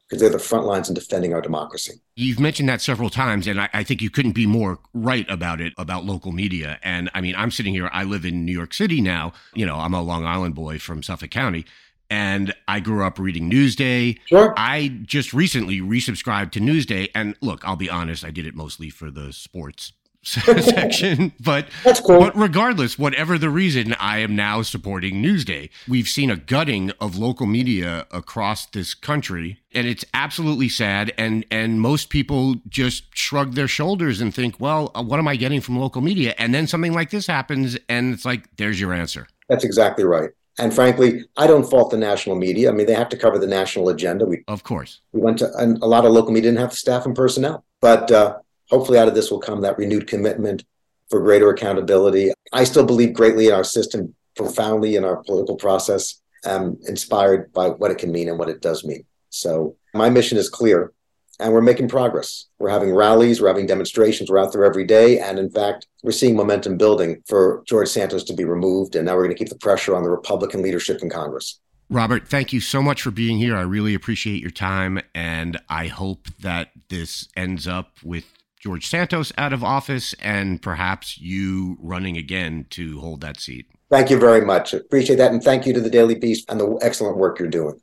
because they're the front lines in defending our democracy. You've mentioned that several times, and I, I, think you couldn't be more right about it, about local media. And I mean, I'm sitting here, I live in New York City now. You know, I'm a Long Island boy from Suffolk County and I grew up reading Newsday. Sure. I just recently resubscribed to Newsday, and look, I'll be honest, I did it mostly for the sports section, but That's cool. but regardless, whatever the reason, I am now supporting Newsday. We've seen a gutting of local media across this country, and it's absolutely sad. And and most people just shrug their shoulders and think, well, uh, what am I getting from local media? And then something like this happens, and it's like, there's your answer. That's exactly right. And frankly, I don't fault the national media. I mean, they have to cover the national agenda. We, of course, we went to and a lot of local media didn't have the staff and personnel, but uh, hopefully, out of this will come that renewed commitment for greater accountability. I still believe greatly in our system, profoundly in our political process. I'm inspired by what it can mean and what it does mean. So my mission is clear and we're making progress. We're having rallies, we're having demonstrations, we're out there every day. And in fact, we're seeing momentum building for George Santos to be removed. And now we're going to keep the pressure on the Republican leadership in Congress. Robert, thank you so much for being here. I really appreciate your time. And I hope that this ends up with George Santos out of office and perhaps you running again to hold that seat. Thank you very much. Appreciate that. And thank you to the Daily Beast and the excellent work you're doing.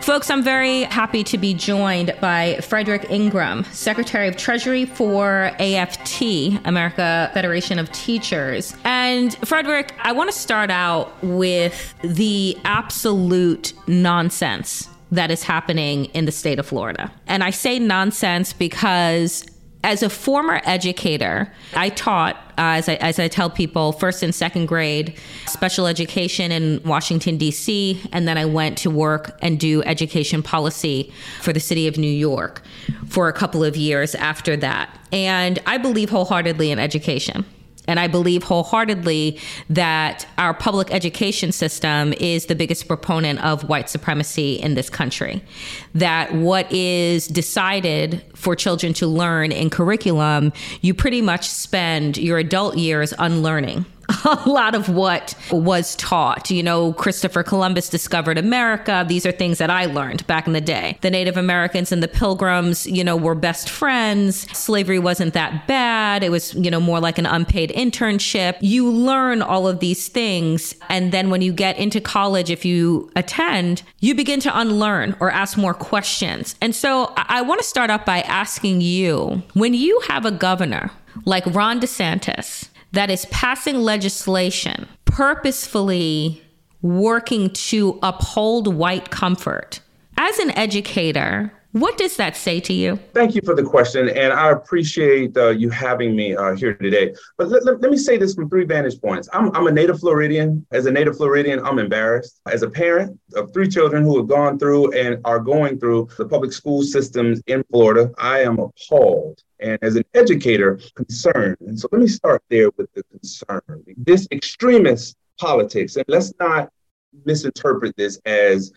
Folks, I'm very happy to be joined by Frederick Ingram, Secretary of Treasury for AFT, America Federation of Teachers. And Frederick, I want to start out with the absolute nonsense that is happening in the state of Florida. And I say nonsense because as a former educator, I taught, uh, as, I, as I tell people, first and second grade special education in Washington, D.C., and then I went to work and do education policy for the city of New York for a couple of years after that. And I believe wholeheartedly in education. And I believe wholeheartedly that our public education system is the biggest proponent of white supremacy in this country. That what is decided for children to learn in curriculum, you pretty much spend your adult years unlearning a lot of what was taught. You know, Christopher Columbus discovered America. These are things that I learned back in the day. The Native Americans and the Pilgrims, you know, were best friends. Slavery wasn't that bad. It was, you know, more like an unpaid internship. You learn all of these things. And then when you get into college, if you attend, you begin to unlearn or ask more questions. And so I want to start off by asking you when you have a governor like Ron DeSantis, that is passing legislation purposefully working to uphold white comfort. As an educator, what does that say to you? Thank you for the question, and I appreciate uh, you having me uh, here today. But let, let, let, me say this from three vantage points. I'm, I'm, a native Floridian. As a native Floridian, I'm embarrassed. As a parent of three children who have gone through and are going through the public school systems in Florida, I am appalled and as an educator, concerned. And so let me start there with the concern. This extremist politics, and let's not misinterpret this as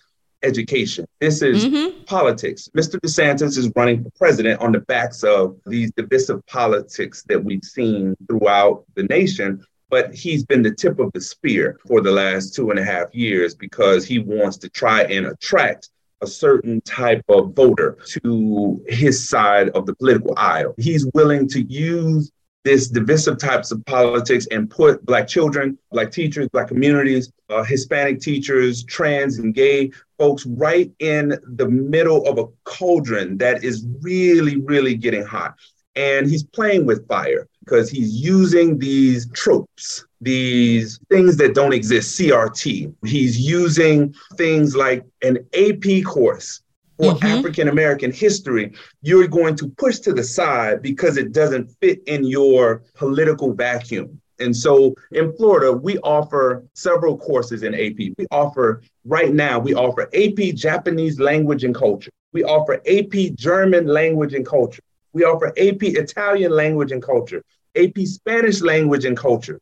education. This is mm-hmm. politics. Mr. DeSantis is running for president on the backs of these divisive politics that we've seen throughout the nation. But he's been the tip of the spear for the last two and a half years because he wants to try and attract a certain type of voter to his side of the political aisle. He's willing to use this divisive types of politics and put black children, black teachers, black communities, uh, Hispanic teachers, trans and gay folks right in the middle of a cauldron that is really, really getting hot. And he's playing with fire because he's using these tropes, these things that don't exist, CRT. He's using things like an AP course for mm-hmm. African American history, you're going to push to the side because it doesn't fit in your political vacuum. And so in Florida, we offer several courses in AP. We offer, right now, we offer AP Japanese language and culture. We offer AP German language and culture. We offer AP Italian language and culture, AP Spanish language and culture.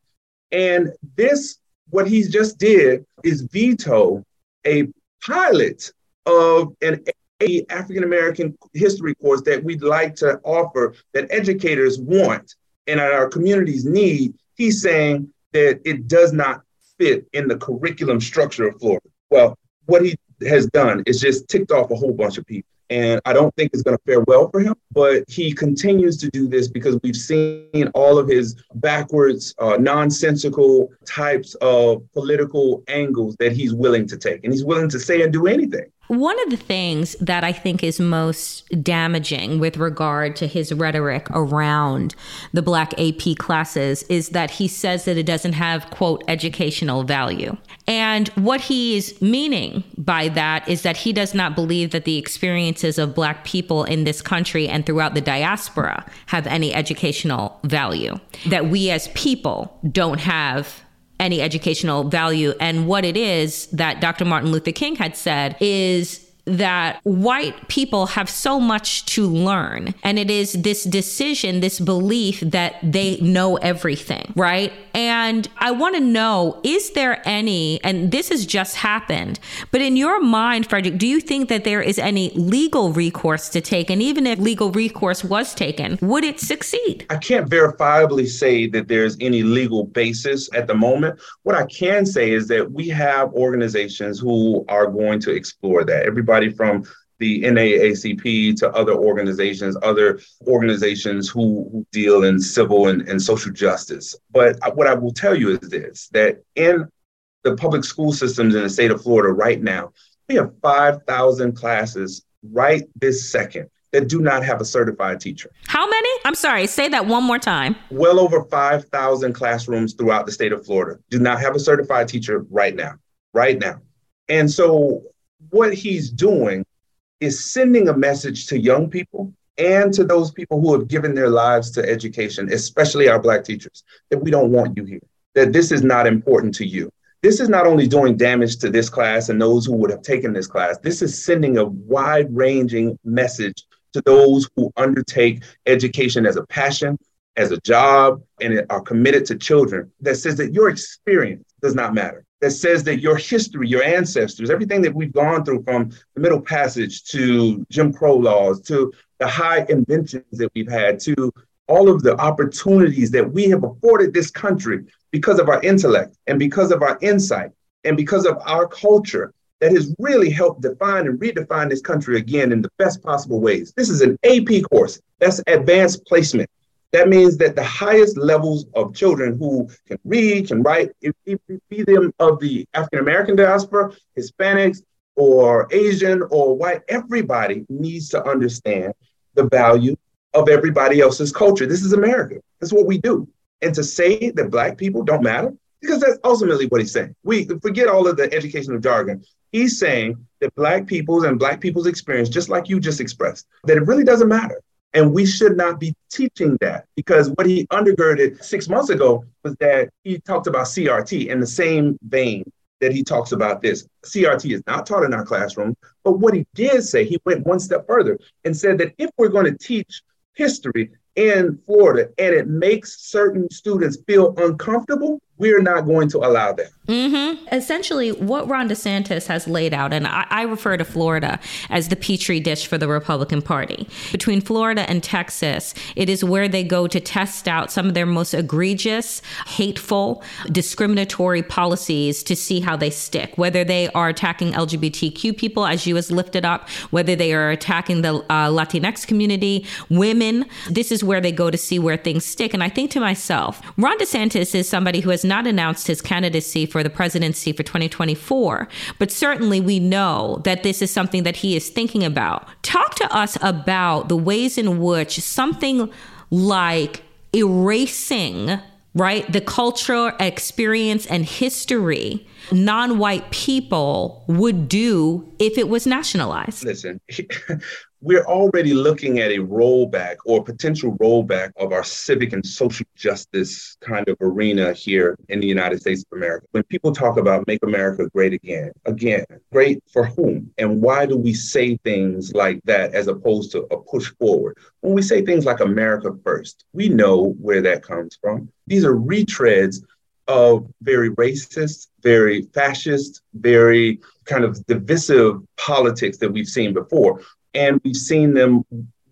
And this, what he's just did is veto a pilot of an a African American history course that we'd like to offer that educators want and our communities need. He's saying that it does not fit in the curriculum structure of Florida. Well, what he has done is just ticked off a whole bunch of people. And I don't think it's going to fare well for him, but he continues to do this because we've seen all of his backwards, uh, nonsensical types of political angles that he's willing to take. And he's willing to say and do anything. One of the things that I think is most damaging with regard to his rhetoric around the Black AP classes is that he says that it doesn't have, quote, educational value. And what he is meaning by that is that he does not believe that the experiences of Black people in this country and throughout the diaspora have any educational value. That we as people don't have any educational value. And what it is that Dr. Martin Luther King had said is that white people have so much to learn. And it is this decision, this belief that they know everything, right? And I want to know is there any, and this has just happened, but in your mind, Frederick, do you think that there is any legal recourse to take? And even if legal recourse was taken, would it succeed? I can't verifiably say that there's any legal basis at the moment. What I can say is that we have organizations who are going to explore that. Everybody everybody from the NAACP to other organizations, other organizations who, who deal in civil and, and social justice. But what I will tell you is this that in the public school systems in the state of Florida right now, we have 5,000 classes right this second that do not have a certified teacher. How many? I'm sorry, say that one more time. Well over 5,000 classrooms throughout the state of Florida do not have a certified teacher right now. Right now. And so what he's doing is sending a message to young people and to those people who have given their lives to education, especially our Black teachers, that we don't want you here, that this is not important to you. This is not only doing damage to this class and those who would have taken this class, this is sending a wide ranging message to those who undertake education as a passion, as a job and are committed to children that says that your experience does not matter that says that your history, your ancestors, everything that we've gone through from the Middle Passage to Jim Crow laws to the high inventions that we've had to all of the opportunities that we have afforded this country because of our intellect and because of our insight and because of our culture that has really helped define and redefine this country again in the best possible ways. This is an AP course. That's advanced placement. That means that the highest levels of children who can read, can write, be them of the African American diaspora, Hispanics, or Asian or white, everybody needs to understand the value of everybody else's culture. This is America. That's what we do. And to say that Black people don't matter, because that's ultimately what he's saying. We forget all of the educational jargon. He's saying that Black people's and Black people's experience, just like you just expressed, that it really doesn't matter. And we should not be teaching that because what he undergirded six months ago was that he talked about CRT in the same vein that he talks about this. CRT is not taught in our classroom, but what he did say, he went one step further and said that if we're going to teach history in Florida and it makes certain students feel uncomfortable, we're not going to allow that. Mm-hmm. Essentially, what Ron DeSantis has laid out, and I, I, refer to Florida as the petri dish for the Republican Party. Between Florida and Texas, it is where they go to test out some of their most egregious, hateful, discriminatory policies to see how they stick. Whether they are attacking LGBTQ people, as you has lifted up, whether they are attacking the uh, Latinx community, women. This is where they go to see where things stick. And I think to myself, Ron DeSantis is somebody who has not announced his candidacy for the presidency for 2024, but certainly we know that this is something that he is thinking about. Talk to us about the ways in which something like erasing right? The culture, experience, and history non white people would do if it was nationalized. Listen, we're already looking at a rollback or potential rollback of our civic and social justice kind of arena here in the United States of America. When people talk about make America great again, again, great for whom? And why do we say things like that as opposed to a push forward? When we say things like America first, we know where that comes from. These are retreads of very racist, very fascist, very kind of divisive politics that we've seen before. And we've seen them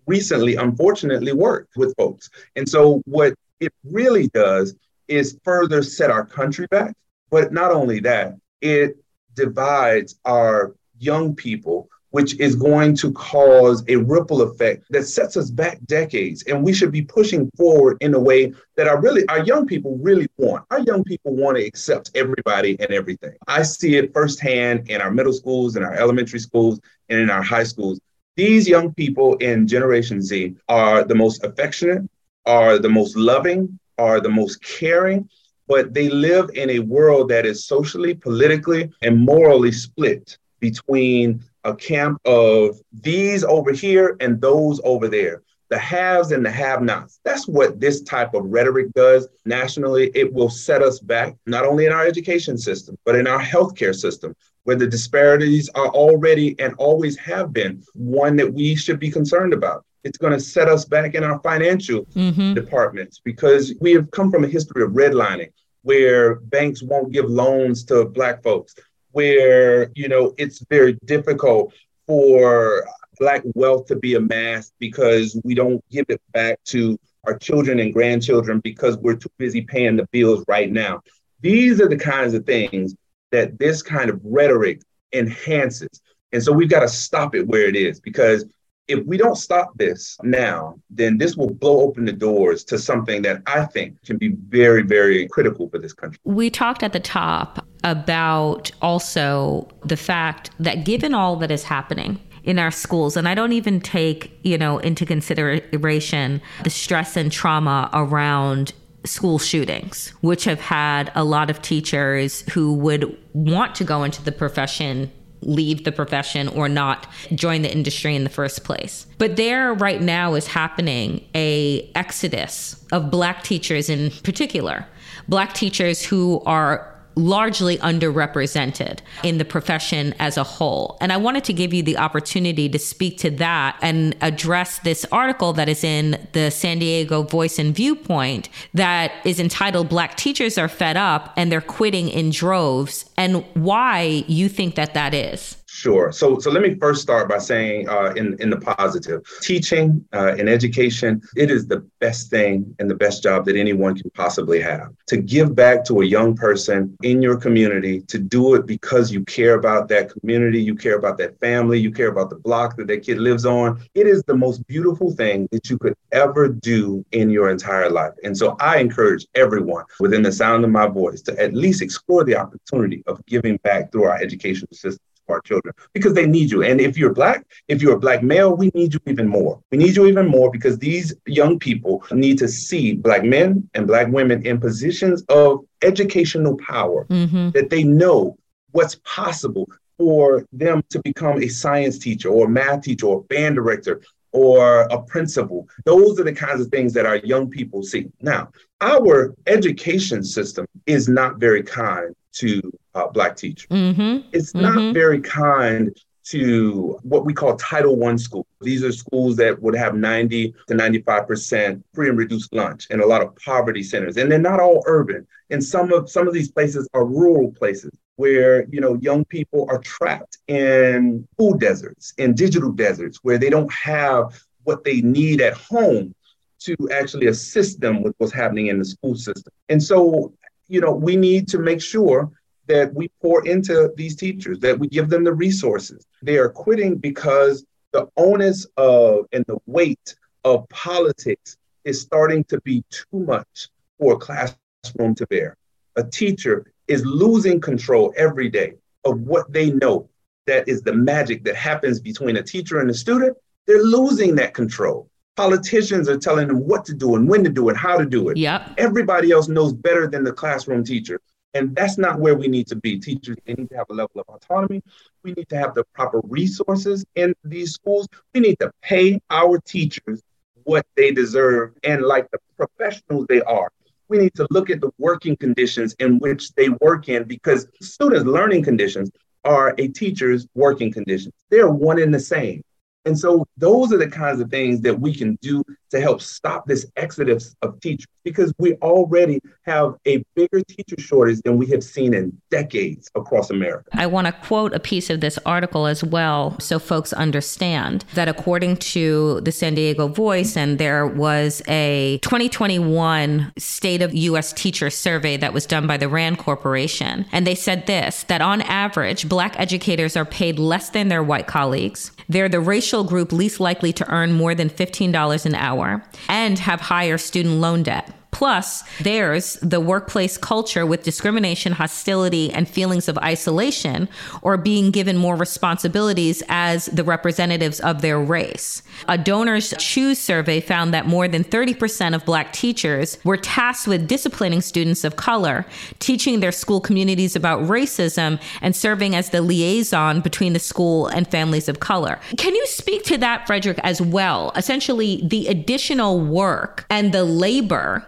recently, unfortunately, work with folks. And so, what it really does is further set our country back. But not only that, it divides our young people which is going to cause a ripple effect that sets us back decades. And we should be pushing forward in a way that our really our young people really want. Our young people want to accept everybody and everything. I see it firsthand in our middle schools, in our elementary schools, and in our high schools. These young people in Generation Z are the most affectionate, are the most loving, are the most caring, but they live in a world that is socially, politically, and morally split between a camp of these over here and those over there, the haves and the have nots. That's what this type of rhetoric does nationally. It will set us back, not only in our education system, but in our healthcare system, where the disparities are already and always have been one that we should be concerned about. It's going to set us back in our financial mm-hmm. departments because we have come from a history of redlining where banks won't give loans to Black folks where you know it's very difficult for black wealth to be amassed because we don't give it back to our children and grandchildren because we're too busy paying the bills right now. These are the kinds of things that this kind of rhetoric enhances. And so we've got to stop it where it is because if we don't stop this now, then this will blow open the doors to something that I think can be very, very critical for this country. We talked at the top about also the fact that given all that is happening, in our schools and i don't even take you know into consideration the stress and trauma around school shootings which have had a lot of teachers who would want to go into the profession leave the profession or not join the industry in the first place. But there right now is happening a exodus of black teachers in particular, black teachers who are largely underrepresented in the profession as a whole. And I wanted to give you the opportunity to speak to that and address this article that is in the San Diego Voice and Viewpoint that is entitled Black Teachers Are Fed Up and They're Quitting in Droves, and why you think that that is. Sure. So, so let me first start by saying, uh, in in the positive, teaching uh, and education, it is the best thing and the best job that anyone can possibly have. To give back to a young person in your community, to do it because you care about that community, you care about that family, you care about the block that that kid lives on. It is the most beautiful thing that you could ever do in your entire life. And so, I encourage everyone within the sound of my voice to at least explore the opportunity of giving back through our educational system our children because they need you. And if you're black, if you're a black male, we need you even more. We need you even more because these young people need to see black men and black women in positions of educational power mm-hmm. that they know what's possible for them to become a science teacher or a math teacher or a band director or a principal. Those are the kinds of things that our young people see. Now, our education system is not very kind to uh, Black teachers. Mm-hmm. It's mm-hmm. not very kind to what we call Title One schools. These are schools that would have 90 to 95% free and reduced lunch and a lot of poverty centers. And they're not all urban. And some of some of these places are rural places where you know young people are trapped in food deserts, in digital deserts, where they don't have what they need at home to actually assist them with what's happening in the school system. And so you know, we need to make sure that we pour into these teachers, that we give them the resources. They are quitting because the onus of and the weight of politics is starting to be too much for a classroom to bear. A teacher is losing control every day of what they know that is the magic that happens between a teacher and a student. They're losing that control. Politicians are telling them what to do and when to do it, how to do it. Yep. Everybody else knows better than the classroom teacher. And that's not where we need to be. Teachers, they need to have a level of autonomy. We need to have the proper resources in these schools. We need to pay our teachers what they deserve and like the professionals they are. We need to look at the working conditions in which they work in because students' learning conditions are a teacher's working conditions. They're one and the same. And so those are the kinds of things that we can do to help stop this exodus of teachers because we already have a bigger teacher shortage than we have seen in decades across America. I want to quote a piece of this article as well so folks understand that according to the San Diego Voice, and there was a 2021 State of U.S. Teacher survey that was done by the RAND Corporation. And they said this that on average, Black educators are paid less than their white colleagues. They're the racial group least likely to earn more than $15 an hour and have higher student loan debt. Plus, there's the workplace culture with discrimination, hostility, and feelings of isolation, or being given more responsibilities as the representatives of their race. A Donors Choose survey found that more than 30% of Black teachers were tasked with disciplining students of color, teaching their school communities about racism, and serving as the liaison between the school and families of color. Can you speak to that, Frederick, as well? Essentially, the additional work and the labor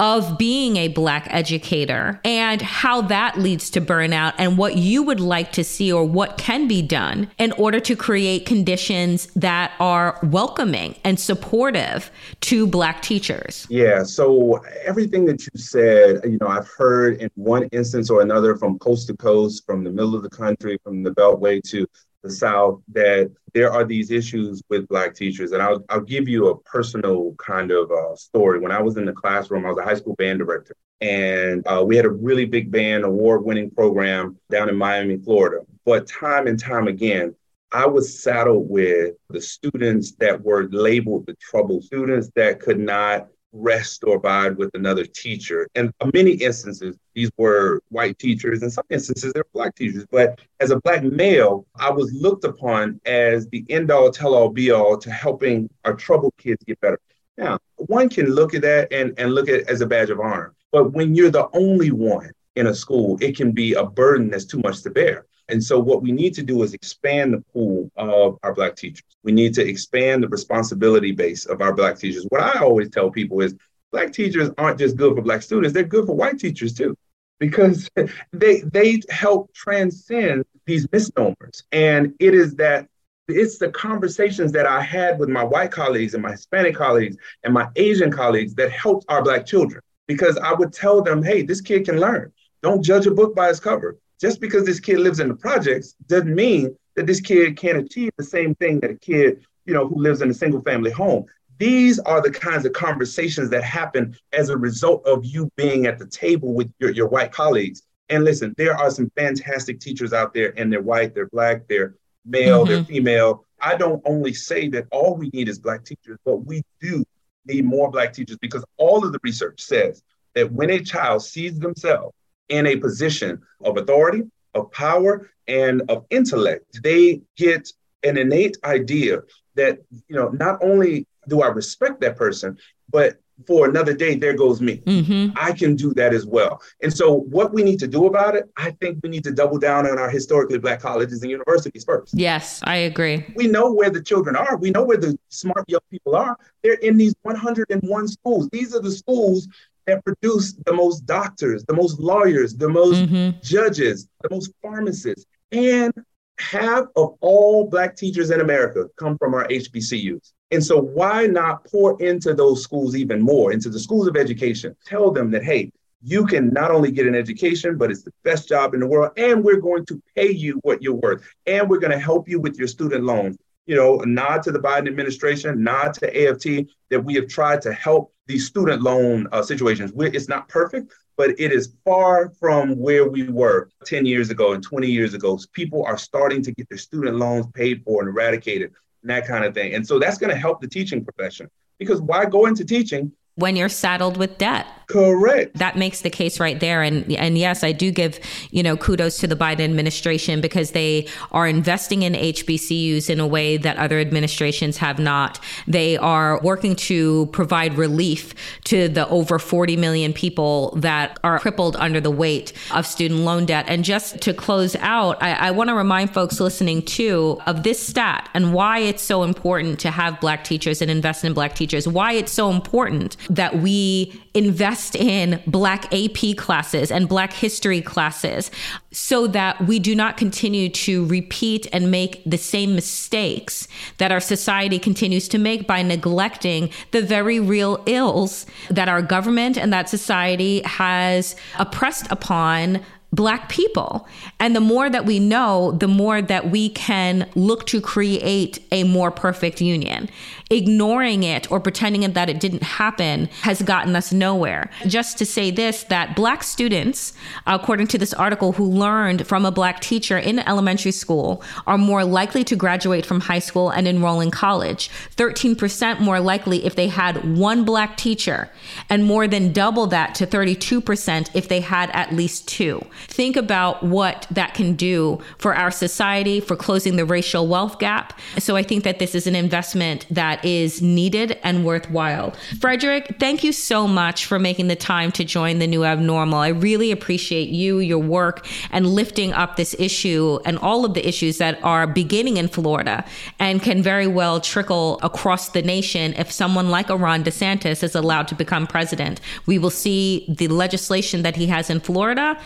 of being a Black educator and how that leads to burnout and what you would like to see or what can be done in order to create conditions that are welcoming and supportive to Black teachers. Yeah, so everything that you said, you know, I've heard in one instance or another from coast to coast, from the middle of the country, from the Beltway to the South that there are these issues with Black teachers. And I'll, I'll give you a personal kind of uh, story. When I was in the classroom, I was a high school band director, and uh, we had a really big band award winning program down in Miami, Florida. But time and time again, I was saddled with the students that were labeled the trouble students that could not rest or abide with another teacher. And in many instances, these were white teachers. In some instances, they're black teachers. But as a black male, I was looked upon as the end all, tell all, be all to helping our troubled kids get better. Now, one can look at that and, and look at it as a badge of honor. But when you're the only one in a school, it can be a burden that's too much to bear. And so, what we need to do is expand the pool of our Black teachers. We need to expand the responsibility base of our Black teachers. What I always tell people is Black teachers aren't just good for Black students, they're good for white teachers too. Because they they help transcend these misnomers. And it is that it's the conversations that I had with my white colleagues and my Hispanic colleagues and my Asian colleagues that helped our black children. Because I would tell them, hey, this kid can learn. Don't judge a book by its cover. Just because this kid lives in the projects doesn't mean that this kid can't achieve the same thing that a kid, you know, who lives in a single family home. These are the kinds of conversations that happen as a result of you being at the table with your, your white colleagues. And listen, there are some fantastic teachers out there, and they're white, they're black, they're male, mm-hmm. they're female. I don't only say that all we need is black teachers, but we do need more black teachers because all of the research says that when a child sees themselves in a position of authority, of power, and of intellect, they get an innate idea that you know not only do I respect that person, but for another day, there goes me. Mm-hmm. I can do that as well. And so, what we need to do about it, I think we need to double down on our historically Black colleges and universities first. Yes, I agree. We know where the children are, we know where the smart young people are. They're in these 101 schools. These are the schools that produce the most doctors, the most lawyers, the most mm-hmm. judges, the most pharmacists. And half of all Black teachers in America come from our HBCUs. And so, why not pour into those schools even more, into the schools of education? Tell them that, hey, you can not only get an education, but it's the best job in the world, and we're going to pay you what you're worth, and we're going to help you with your student loans. You know, nod to the Biden administration, nod to AFT that we have tried to help these student loan uh, situations. We're, it's not perfect, but it is far from where we were 10 years ago and 20 years ago. People are starting to get their student loans paid for and eradicated and that kind of thing. And so that's going to help the teaching profession because why go into teaching when you're saddled with debt. Correct. That makes the case right there. And and yes, I do give, you know, kudos to the Biden administration because they are investing in HBCUs in a way that other administrations have not. They are working to provide relief to the over 40 million people that are crippled under the weight of student loan debt. And just to close out, I, I want to remind folks listening too of this stat and why it's so important to have black teachers and invest in black teachers, why it's so important that we invest in Black AP classes and Black history classes so that we do not continue to repeat and make the same mistakes that our society continues to make by neglecting the very real ills that our government and that society has oppressed upon Black people. And the more that we know, the more that we can look to create a more perfect union ignoring it or pretending that it didn't happen has gotten us nowhere. Just to say this that black students, according to this article, who learned from a black teacher in elementary school are more likely to graduate from high school and enroll in college. 13% more likely if they had one black teacher, and more than double that to 32% if they had at least two. Think about what that can do for our society, for closing the racial wealth gap. So I think that this is an investment that is needed and worthwhile. Frederick, thank you so much for making the time to join the new abnormal. I really appreciate you, your work, and lifting up this issue and all of the issues that are beginning in Florida and can very well trickle across the nation if someone like Ron DeSantis is allowed to become president. We will see the legislation that he has in Florida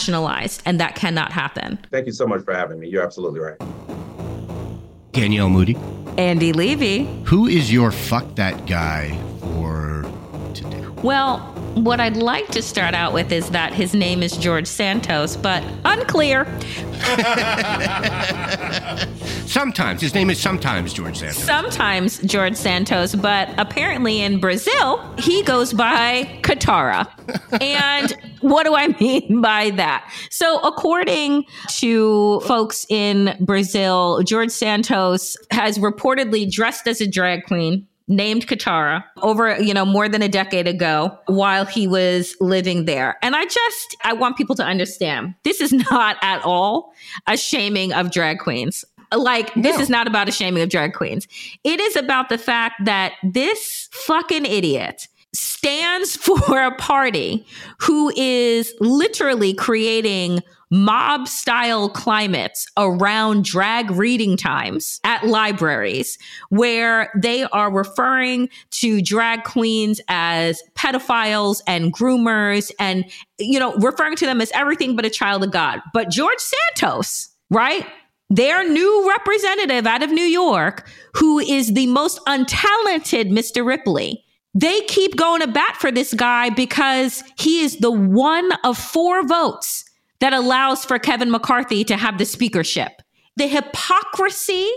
nationalized, and that cannot happen. Thank you so much for having me. You're absolutely right. Danielle Moody. Andy Levy. Who is your fuck that guy for today? Well, what I'd like to start out with is that his name is George Santos, but unclear. sometimes. His name is sometimes George Santos. Sometimes George Santos, but apparently in Brazil, he goes by Kitara. and what do I mean by that? So, according to folks in Brazil, George Santos has reportedly dressed as a drag queen named Kitara over, you know, more than a decade ago while he was living there. And I just, I want people to understand this is not at all a shaming of drag queens. Like, this no. is not about a shaming of drag queens. It is about the fact that this fucking idiot stands for a party who is literally creating mob style climates around drag reading times at libraries where they are referring to drag queens as pedophiles and groomers and, you know, referring to them as everything but a child of God. But George Santos, right? Their new representative out of New York, who is the most untalented Mr. Ripley, they keep going to bat for this guy because he is the one of four votes that allows for Kevin McCarthy to have the speakership. The hypocrisy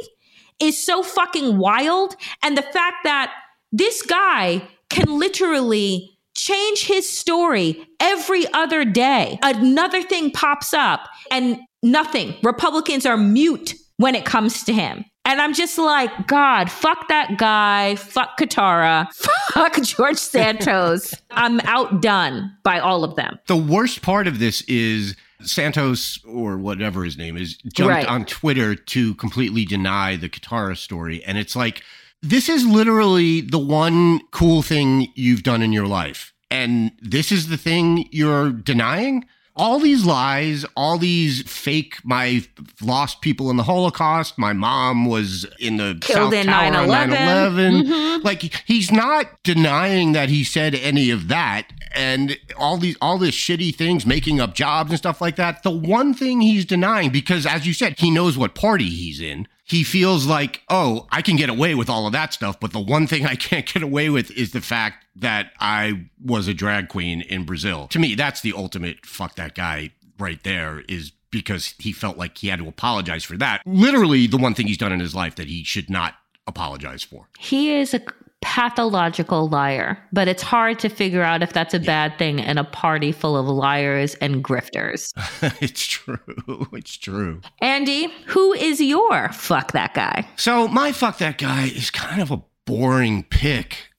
is so fucking wild. And the fact that this guy can literally change his story every other day. Another thing pops up and nothing. Republicans are mute when it comes to him. And I'm just like, God, fuck that guy, fuck Kitara, fuck George Santos. I'm outdone by all of them. The worst part of this is Santos or whatever his name is jumped right. on Twitter to completely deny the Kitara story. And it's like, this is literally the one cool thing you've done in your life. And this is the thing you're denying? all these lies, all these fake, my lost people in the Holocaust, my mom was in the Killed South in Tower 9/11. 9/11. Mhm. Like he's not denying that he said any of that and all these all this shitty things, making up jobs and stuff like that. The one thing he's denying because as you said, he knows what party he's in. He feels like, "Oh, I can get away with all of that stuff, but the one thing I can't get away with is the fact that I was a drag queen in Brazil." To me, that's the ultimate fuck that guy right there is because he felt like he had to apologize for that. Literally the one thing he's done in his life that he should not apologize for. He is a pathological liar, but it's hard to figure out if that's a bad thing in a party full of liars and grifters. it's true. It's true. Andy, who is your fuck that guy? So my fuck that guy is kind of a boring pick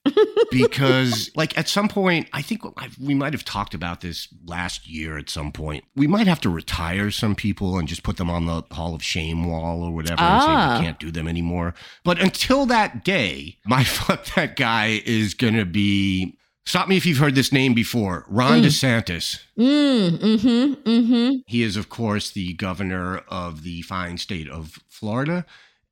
because like at some point i think we might have talked about this last year at some point we might have to retire some people and just put them on the hall of shame wall or whatever and say Ah. we can't do them anymore but until that day my fuck that guy is gonna be stop me if you've heard this name before ron desantis Mm, mm-hmm, mm-hmm. he is, of course, the governor of the fine state of Florida.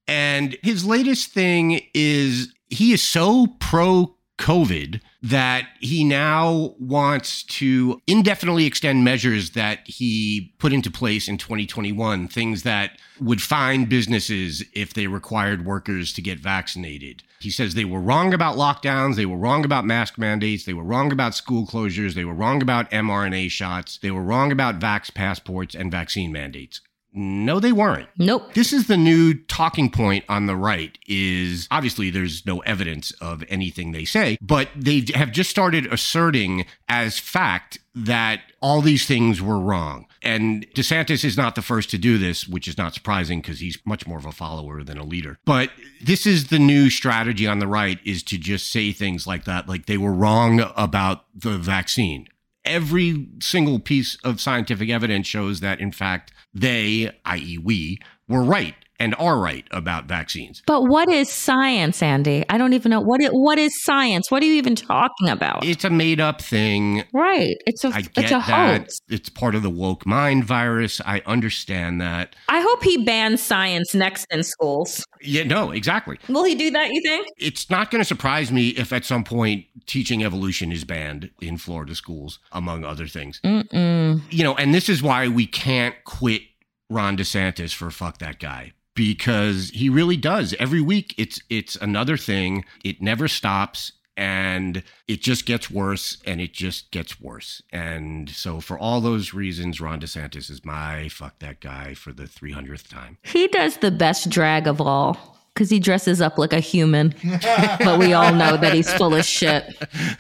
And his latest thing is he is so pro COVID that he now wants to indefinitely extend measures that he put into place in 2021, things that would fine businesses if they required workers to get vaccinated. He says they were wrong about lockdowns, they were wrong about mask mandates, they were wrong about school closures, they were wrong about mRNA shots, they were wrong about vax passports and vaccine mandates. No, they weren't. Nope. This is the new talking point on the right is obviously there's no evidence of anything they say, but they have just started asserting as fact that all these things were wrong. And DeSantis is not the first to do this, which is not surprising because he's much more of a follower than a leader. But this is the new strategy on the right is to just say things like that like they were wrong about the vaccine every single piece of scientific evidence shows that, in fact, they, i.e., we, were right and are right about vaccines. But what is science, Andy? I don't even know what it, what is science. What are you even talking about? It's a made up thing. right. It's a I it's a that. hoax. It's part of the woke mind virus. I understand that. I hope he bans science next in schools. Yeah, no, exactly. Will he do that, you think? It's not going to surprise me if at some point teaching evolution is banned in Florida schools, among other things. Mm-mm. you know, and this is why we can't quit Ron DeSantis for fuck that guy because he really does. Every week it's it's another thing. It never stops and it just gets worse and it just gets worse. And so for all those reasons Ron DeSantis is my fuck that guy for the 300th time. He does the best drag of all because he dresses up like a human. but we all know that he's full of shit.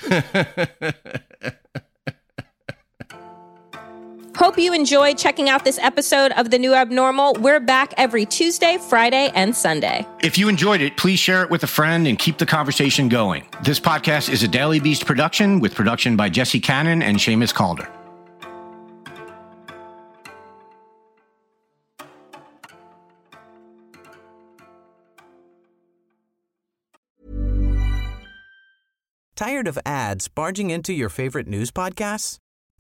Hope you enjoyed checking out this episode of The New Abnormal. We're back every Tuesday, Friday, and Sunday. If you enjoyed it, please share it with a friend and keep the conversation going. This podcast is a Daily Beast production with production by Jesse Cannon and Seamus Calder. Tired of ads barging into your favorite news podcasts?